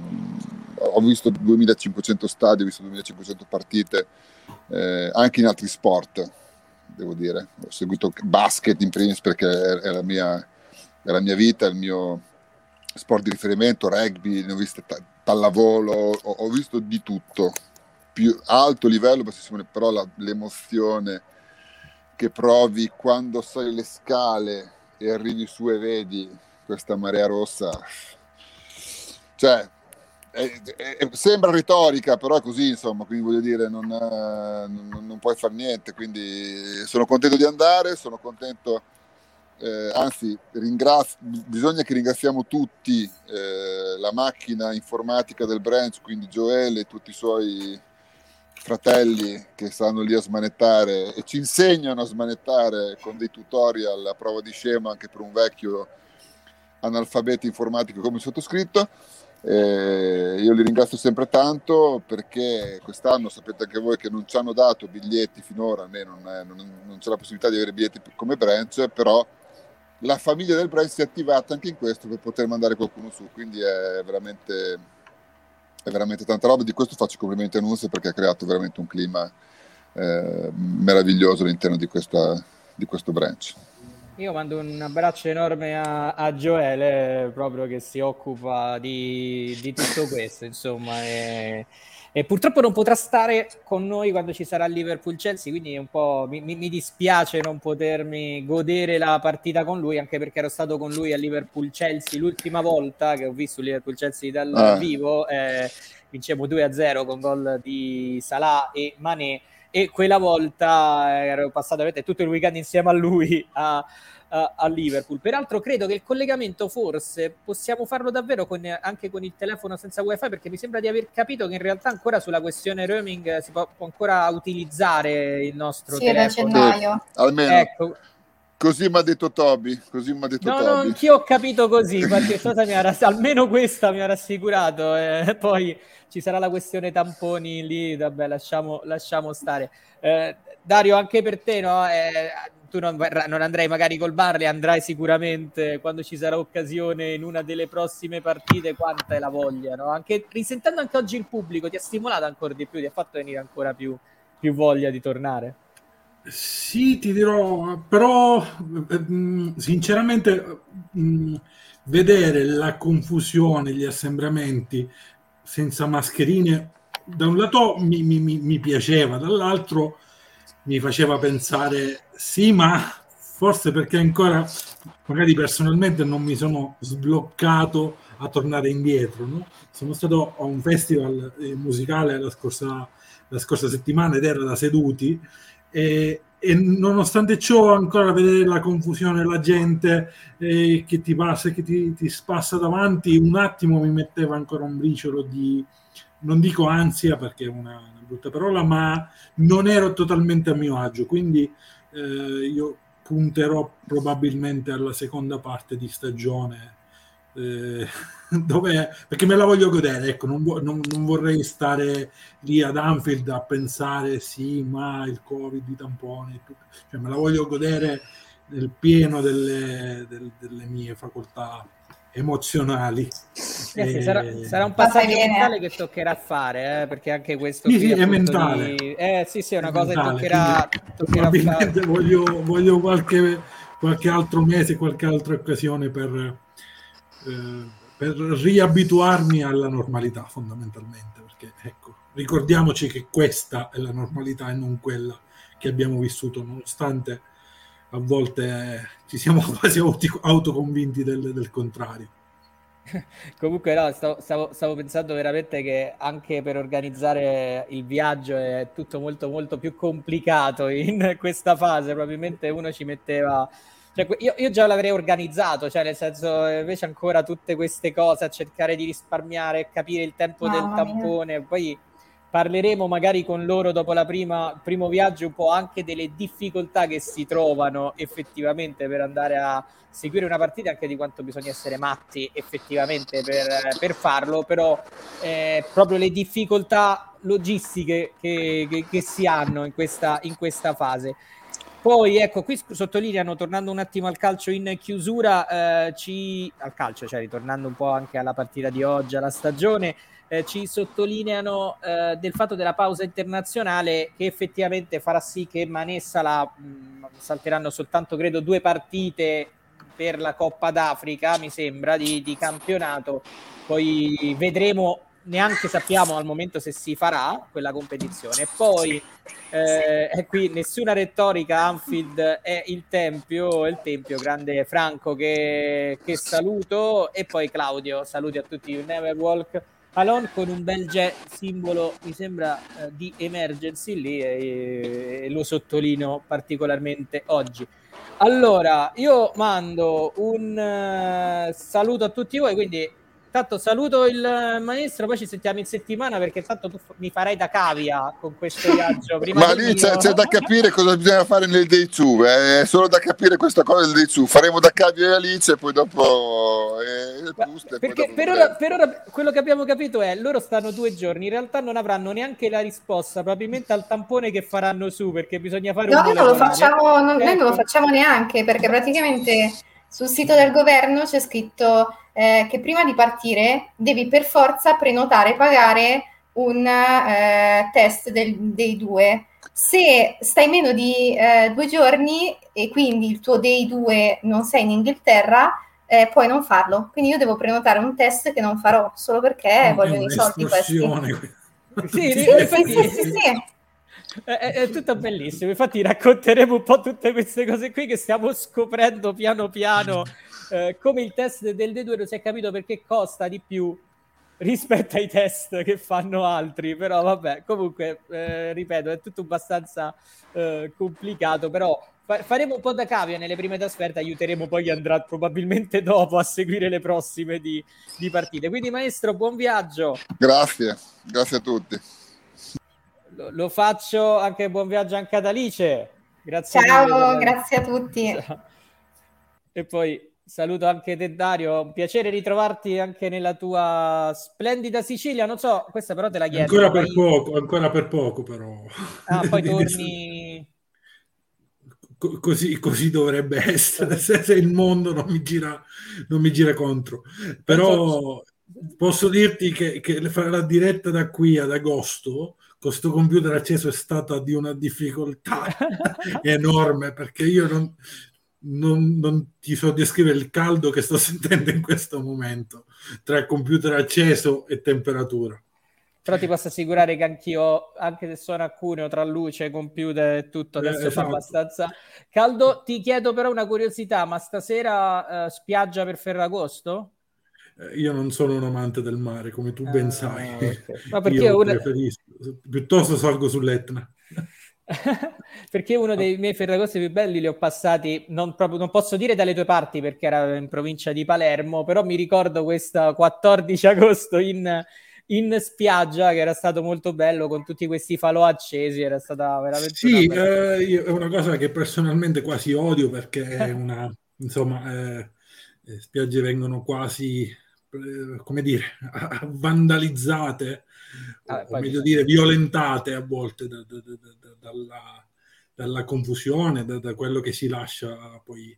Speaker 4: ho visto 2500 stadi, ho visto 2500 partite eh, anche in altri sport devo dire. Ho seguito basket in primis perché è la mia, è la mia vita, il mio sport di riferimento, rugby, ne ho viste t- pallavolo, ho, ho, visto di tutto. Più alto livello, però la, l'emozione che provi quando sali le scale e arrivi su e vedi questa marea rossa. Cioè, è, è, sembra retorica, però è così, insomma, quindi voglio dire, non, non, non puoi fare niente, quindi sono contento di andare, sono contento, eh, anzi, ringrazio, bisogna che ringraziamo tutti eh, la macchina informatica del branch, quindi Joel e tutti i suoi fratelli che stanno lì a smanettare e ci insegnano a smanettare con dei tutorial a prova di scema anche per un vecchio analfabeto informatico come sottoscritto. Eh, io li ringrazio sempre tanto perché quest'anno sapete anche voi che non ci hanno dato biglietti finora, né non, è, non, non c'è la possibilità di avere biglietti come branch, però la famiglia del branch si è attivata anche in questo per poter mandare qualcuno su, quindi è veramente è veramente tanta roba. Di questo faccio complimenti a Nunzio perché ha creato veramente un clima eh, meraviglioso all'interno di, questa, di, questo branch.
Speaker 1: Io mando un abbraccio enorme a, a Joele, proprio che si occupa di, di tutto questo, insomma. E, e, purtroppo non potrà stare con noi quando ci sarà Liverpool-Chelsea, quindi un po' mi, mi, dispiace non potermi godere la partita con lui, anche perché ero stato con lui a Liverpool-Chelsea l'ultima volta che ho visto Liverpool-Chelsea dal ah. vivo. Eh, vincemmo 2-0 con gol di Salah e Mané e quella volta eh, ero passato avete, tutto il weekend insieme a lui a, a, a, Liverpool. Peraltro credo che il collegamento forse possiamo farlo davvero con, anche con il telefono senza wifi perché mi sembra di aver capito che in realtà ancora sulla questione roaming si può, può ancora utilizzare il nostro sì, telefono.
Speaker 2: Sì,
Speaker 4: almeno. Ecco. Così mi ha detto Toby. Così mi ha detto
Speaker 1: no,
Speaker 4: Toby.
Speaker 1: no, anch'io ho capito così. Qualche cosa mi ha rass- almeno questa mi ha rassicurato. Eh, poi ci sarà la questione tamponi lì, vabbè, lasciamo, lasciamo stare. Eh, Dario, anche per te, no? Eh, tu non, non, andrai magari col Barley, andrai sicuramente quando ci sarà occasione in una delle prossime partite. Quanta è la voglia, no? Anche, risentendo anche oggi il pubblico, ti ha stimolato ancora di più, ti ha fatto venire ancora più, più voglia di tornare?
Speaker 3: Sì, ti dirò, però eh, sinceramente vedere la confusione, gli assembramenti senza mascherine, da un lato mi, mi, mi piaceva, dall'altro mi faceva pensare sì, ma forse perché ancora magari personalmente non mi sono sbloccato a tornare indietro. No? Sono stato a un festival eh, musicale la scorsa, la scorsa settimana ed era da seduti e, e nonostante ciò ancora vedere la confusione, la gente eh, che ti passa, che ti, ti spassa davanti, un attimo mi metteva ancora un briciolo di, non dico ansia perché è una, una brutta parola, ma non ero totalmente a mio agio, quindi eh, io punterò probabilmente alla seconda parte di stagione eh, dove, perché me la voglio godere, ecco, non, non, non, vorrei stare lì ad Anfield a pensare sì, ma il Covid, i tamponi, cioè me la voglio godere nel pieno delle, del, delle mie facoltà emozionali.
Speaker 1: Eh sì, sarà, sarà, un passaggio mentale che toccherà fare, eh, perché anche questo
Speaker 3: sì, sì, è mentale.
Speaker 1: Di... Eh, sì, sì, è una è cosa mentale, che toccherà, toccherà
Speaker 3: probabilmente voglio, voglio qualche, qualche altro mese, qualche altra occasione per, eh, per riabituarmi alla normalità, fondamentalmente, perché ecco, ricordiamoci che questa è la normalità e non quella che abbiamo vissuto, nonostante a volte ci siamo quasi autoconvinti del, del contrario.
Speaker 1: Comunque no, stavo, stavo, stavo, pensando veramente che anche per organizzare il viaggio è tutto molto molto più complicato in questa fase, probabilmente uno ci metteva... Cioè, io, io, già l'avrei organizzato, cioè nel senso invece ancora tutte queste cose a cercare di risparmiare, capire il tempo Mamma del tampone, mia. poi parleremo magari con loro dopo la prima primo viaggio un po' anche delle difficoltà che si trovano effettivamente per andare a seguire una partita anche di quanto bisogna essere matti effettivamente per, per farlo però eh, proprio le difficoltà logistiche che, che, che si hanno in questa, in questa fase poi ecco, qui sottolineano, tornando un attimo al calcio in chiusura, eh, ci, al calcio, cioè ritornando un po' anche alla partita di oggi, alla stagione, eh, ci sottolineano eh, del fatto della pausa internazionale che effettivamente farà sì che Manessa la mh, salteranno soltanto credo due partite per la Coppa d'Africa mi sembra di, di campionato. Poi vedremo neanche sappiamo al momento se si farà quella competizione. E poi eh, è qui nessuna retorica, Anfield è il Tempio, il Tempio, grande Franco che, che saluto e poi Claudio, saluti a tutti, Never Walk Alon con un bel ge- simbolo, mi sembra, eh, di emergency lì e, e, lo sottolineo particolarmente oggi. Allora, io mando un uh, saluto a tutti voi, quindi Tanto saluto il maestro, poi ci sentiamo in settimana perché tanto tu mi farai da cavia con questo viaggio.
Speaker 4: Ma lì c'è, c'è, da capire cosa bisogna fare nel day 2, eh? è solo da capire questa cosa del day 2. Faremo da cavia e Alice e poi dopo... Eh,
Speaker 1: giusto, perché per ora, per ora, quello che abbiamo capito è loro stanno due giorni, in realtà non avranno neanche la risposta probabilmente al tampone che faranno su perché bisogna fare
Speaker 2: no, un... No, non lo facciamo, non, noi non lo ecco. facciamo neanche perché praticamente sul sito del governo c'è scritto eh, che prima di partire devi per forza prenotare e pagare un eh, test del, dei due. Se stai meno di eh, due giorni e quindi il tuo day 2 non sei in Inghilterra, eh, puoi non farlo. Quindi io devo prenotare un test che non farò solo perché no, voglio i soldi questi.
Speaker 1: sì, sì, sì, sì, sì. È, è, tutto bellissimo. Infatti, racconteremo un po' tutte queste cose qui che stiamo scoprendo piano piano. Eh, come il test del D2 non si è capito perché costa di più rispetto ai test che fanno altri. Però, vabbè, comunque, eh, ripeto, è tutto abbastanza eh, complicato. Però fa- faremo un po' da cavia nelle prime trasferte. Aiuteremo poi chi andrà probabilmente dopo a seguire le prossime di, di partite. Quindi, maestro, buon viaggio.
Speaker 4: Grazie, grazie a tutti
Speaker 1: lo, lo, faccio anche buon viaggio anche ad Alice. Grazie
Speaker 2: Ciao, grazie a tutti.
Speaker 1: E poi saluto anche te Dario, un piacere ritrovarti anche nella tua splendida Sicilia, non so, questa però te la chiedo.
Speaker 3: Ancora per poco, ancora per poco però.
Speaker 1: Ah, poi torni...
Speaker 3: Così, così, dovrebbe essere se, se, il mondo non mi gira, non mi gira contro. Però posso dirti che, che fare la diretta da qui ad agosto questo computer acceso è stata di una difficoltà enorme perché io non, non, non, ti so descrivere il caldo che sto sentendo in questo momento tra computer acceso e temperatura.
Speaker 1: Però ti posso assicurare che anch'io, anche se sono a Cuneo, tra luce, computer e tutto, adesso eh, esatto. fa abbastanza caldo. Ti chiedo però una curiosità, ma stasera uh, spiaggia per Ferragosto?
Speaker 3: Eh, io non sono un amante del mare, come tu ben ah, sai. Okay. Ma perché io una... preferisco, piuttosto salgo sull'Etna.
Speaker 1: perché uno dei miei ferragosti più belli li ho passati, non, proprio, non posso dire dalle tue parti perché era in provincia di Palermo, però mi ricordo questo 14 agosto in, in spiaggia che era stato molto bello con tutti questi falò accesi, era stata veramente...
Speaker 3: Sì, una eh, è una cosa che personalmente quasi odio perché è una, insomma, eh, spiagge vengono quasi come dire, vandalizzate, ah, o meglio dire, violentate a volte da, da, da, dalla, dalla, confusione, da, quello che si lascia poi,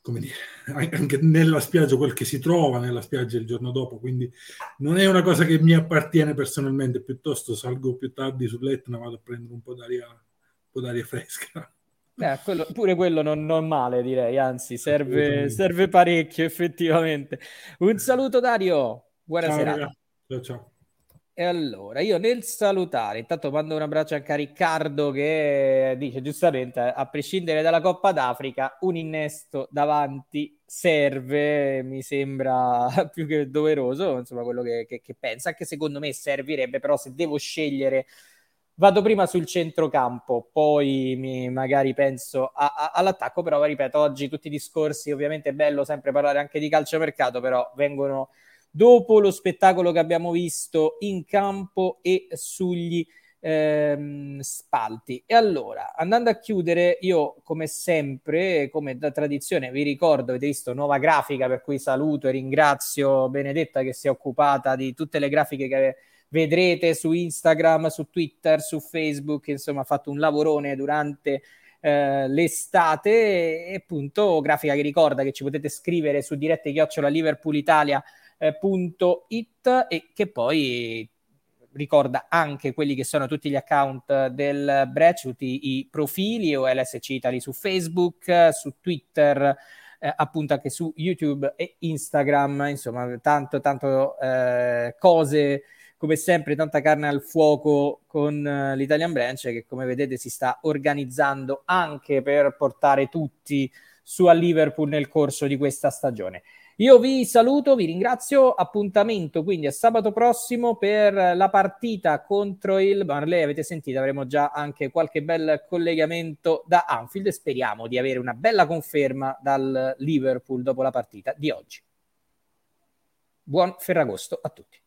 Speaker 3: come dire, anche nella spiaggia, quel che si trova nella spiaggia il giorno dopo. Quindi non è una cosa che mi appartiene personalmente, piuttosto salgo più tardi sull'Etna, vado a prendere un po' d'aria, un po d'aria fresca.
Speaker 1: Eh, quello, pure quello non, non, male, direi, anzi, serve, serve, parecchio effettivamente. Un saluto, Dario. Buonasera. Ciao, ciao, ciao. E allora, io nel salutare, intanto mando un abbraccio anche a Riccardo che dice giustamente, a prescindere dalla Coppa d'Africa, un innesto davanti serve, mi sembra più che doveroso, insomma, quello che, che, che pensa, anche secondo me servirebbe, però se devo scegliere Vado prima sul centrocampo, poi magari penso a, a, all'attacco, però ripeto, oggi tutti i discorsi, ovviamente è bello sempre parlare anche di calciomercato, però vengono dopo lo spettacolo che abbiamo visto in campo e sugli ehm, spalti. E allora, andando a chiudere, io come sempre, come da tradizione, vi ricordo, avete visto nuova grafica, per cui saluto e ringrazio Benedetta che si è occupata di tutte le grafiche che vedrete su Instagram, su Twitter, su Facebook, insomma ha fatto un lavorone durante eh, l'estate e appunto grafica che ricorda che ci potete scrivere su dirette chiocciola liverpoolitalia.it e che poi ricorda anche quelli che sono tutti gli account del Breach, tutti i profili o LSC Italy su Facebook, su Twitter, eh, appunto anche su YouTube e Instagram, insomma, tanto, tanto eh, cose come sempre tanta carne al fuoco con uh, l'Italian Branch che come vedete si sta organizzando anche per portare tutti su a Liverpool nel corso di questa stagione. Io vi saluto, vi ringrazio. Appuntamento quindi a sabato prossimo per la partita contro il Barley. Avete sentito, avremo già anche qualche bel collegamento da Anfield e speriamo di avere una bella conferma dal Liverpool dopo la partita di oggi. Buon Ferragosto a tutti.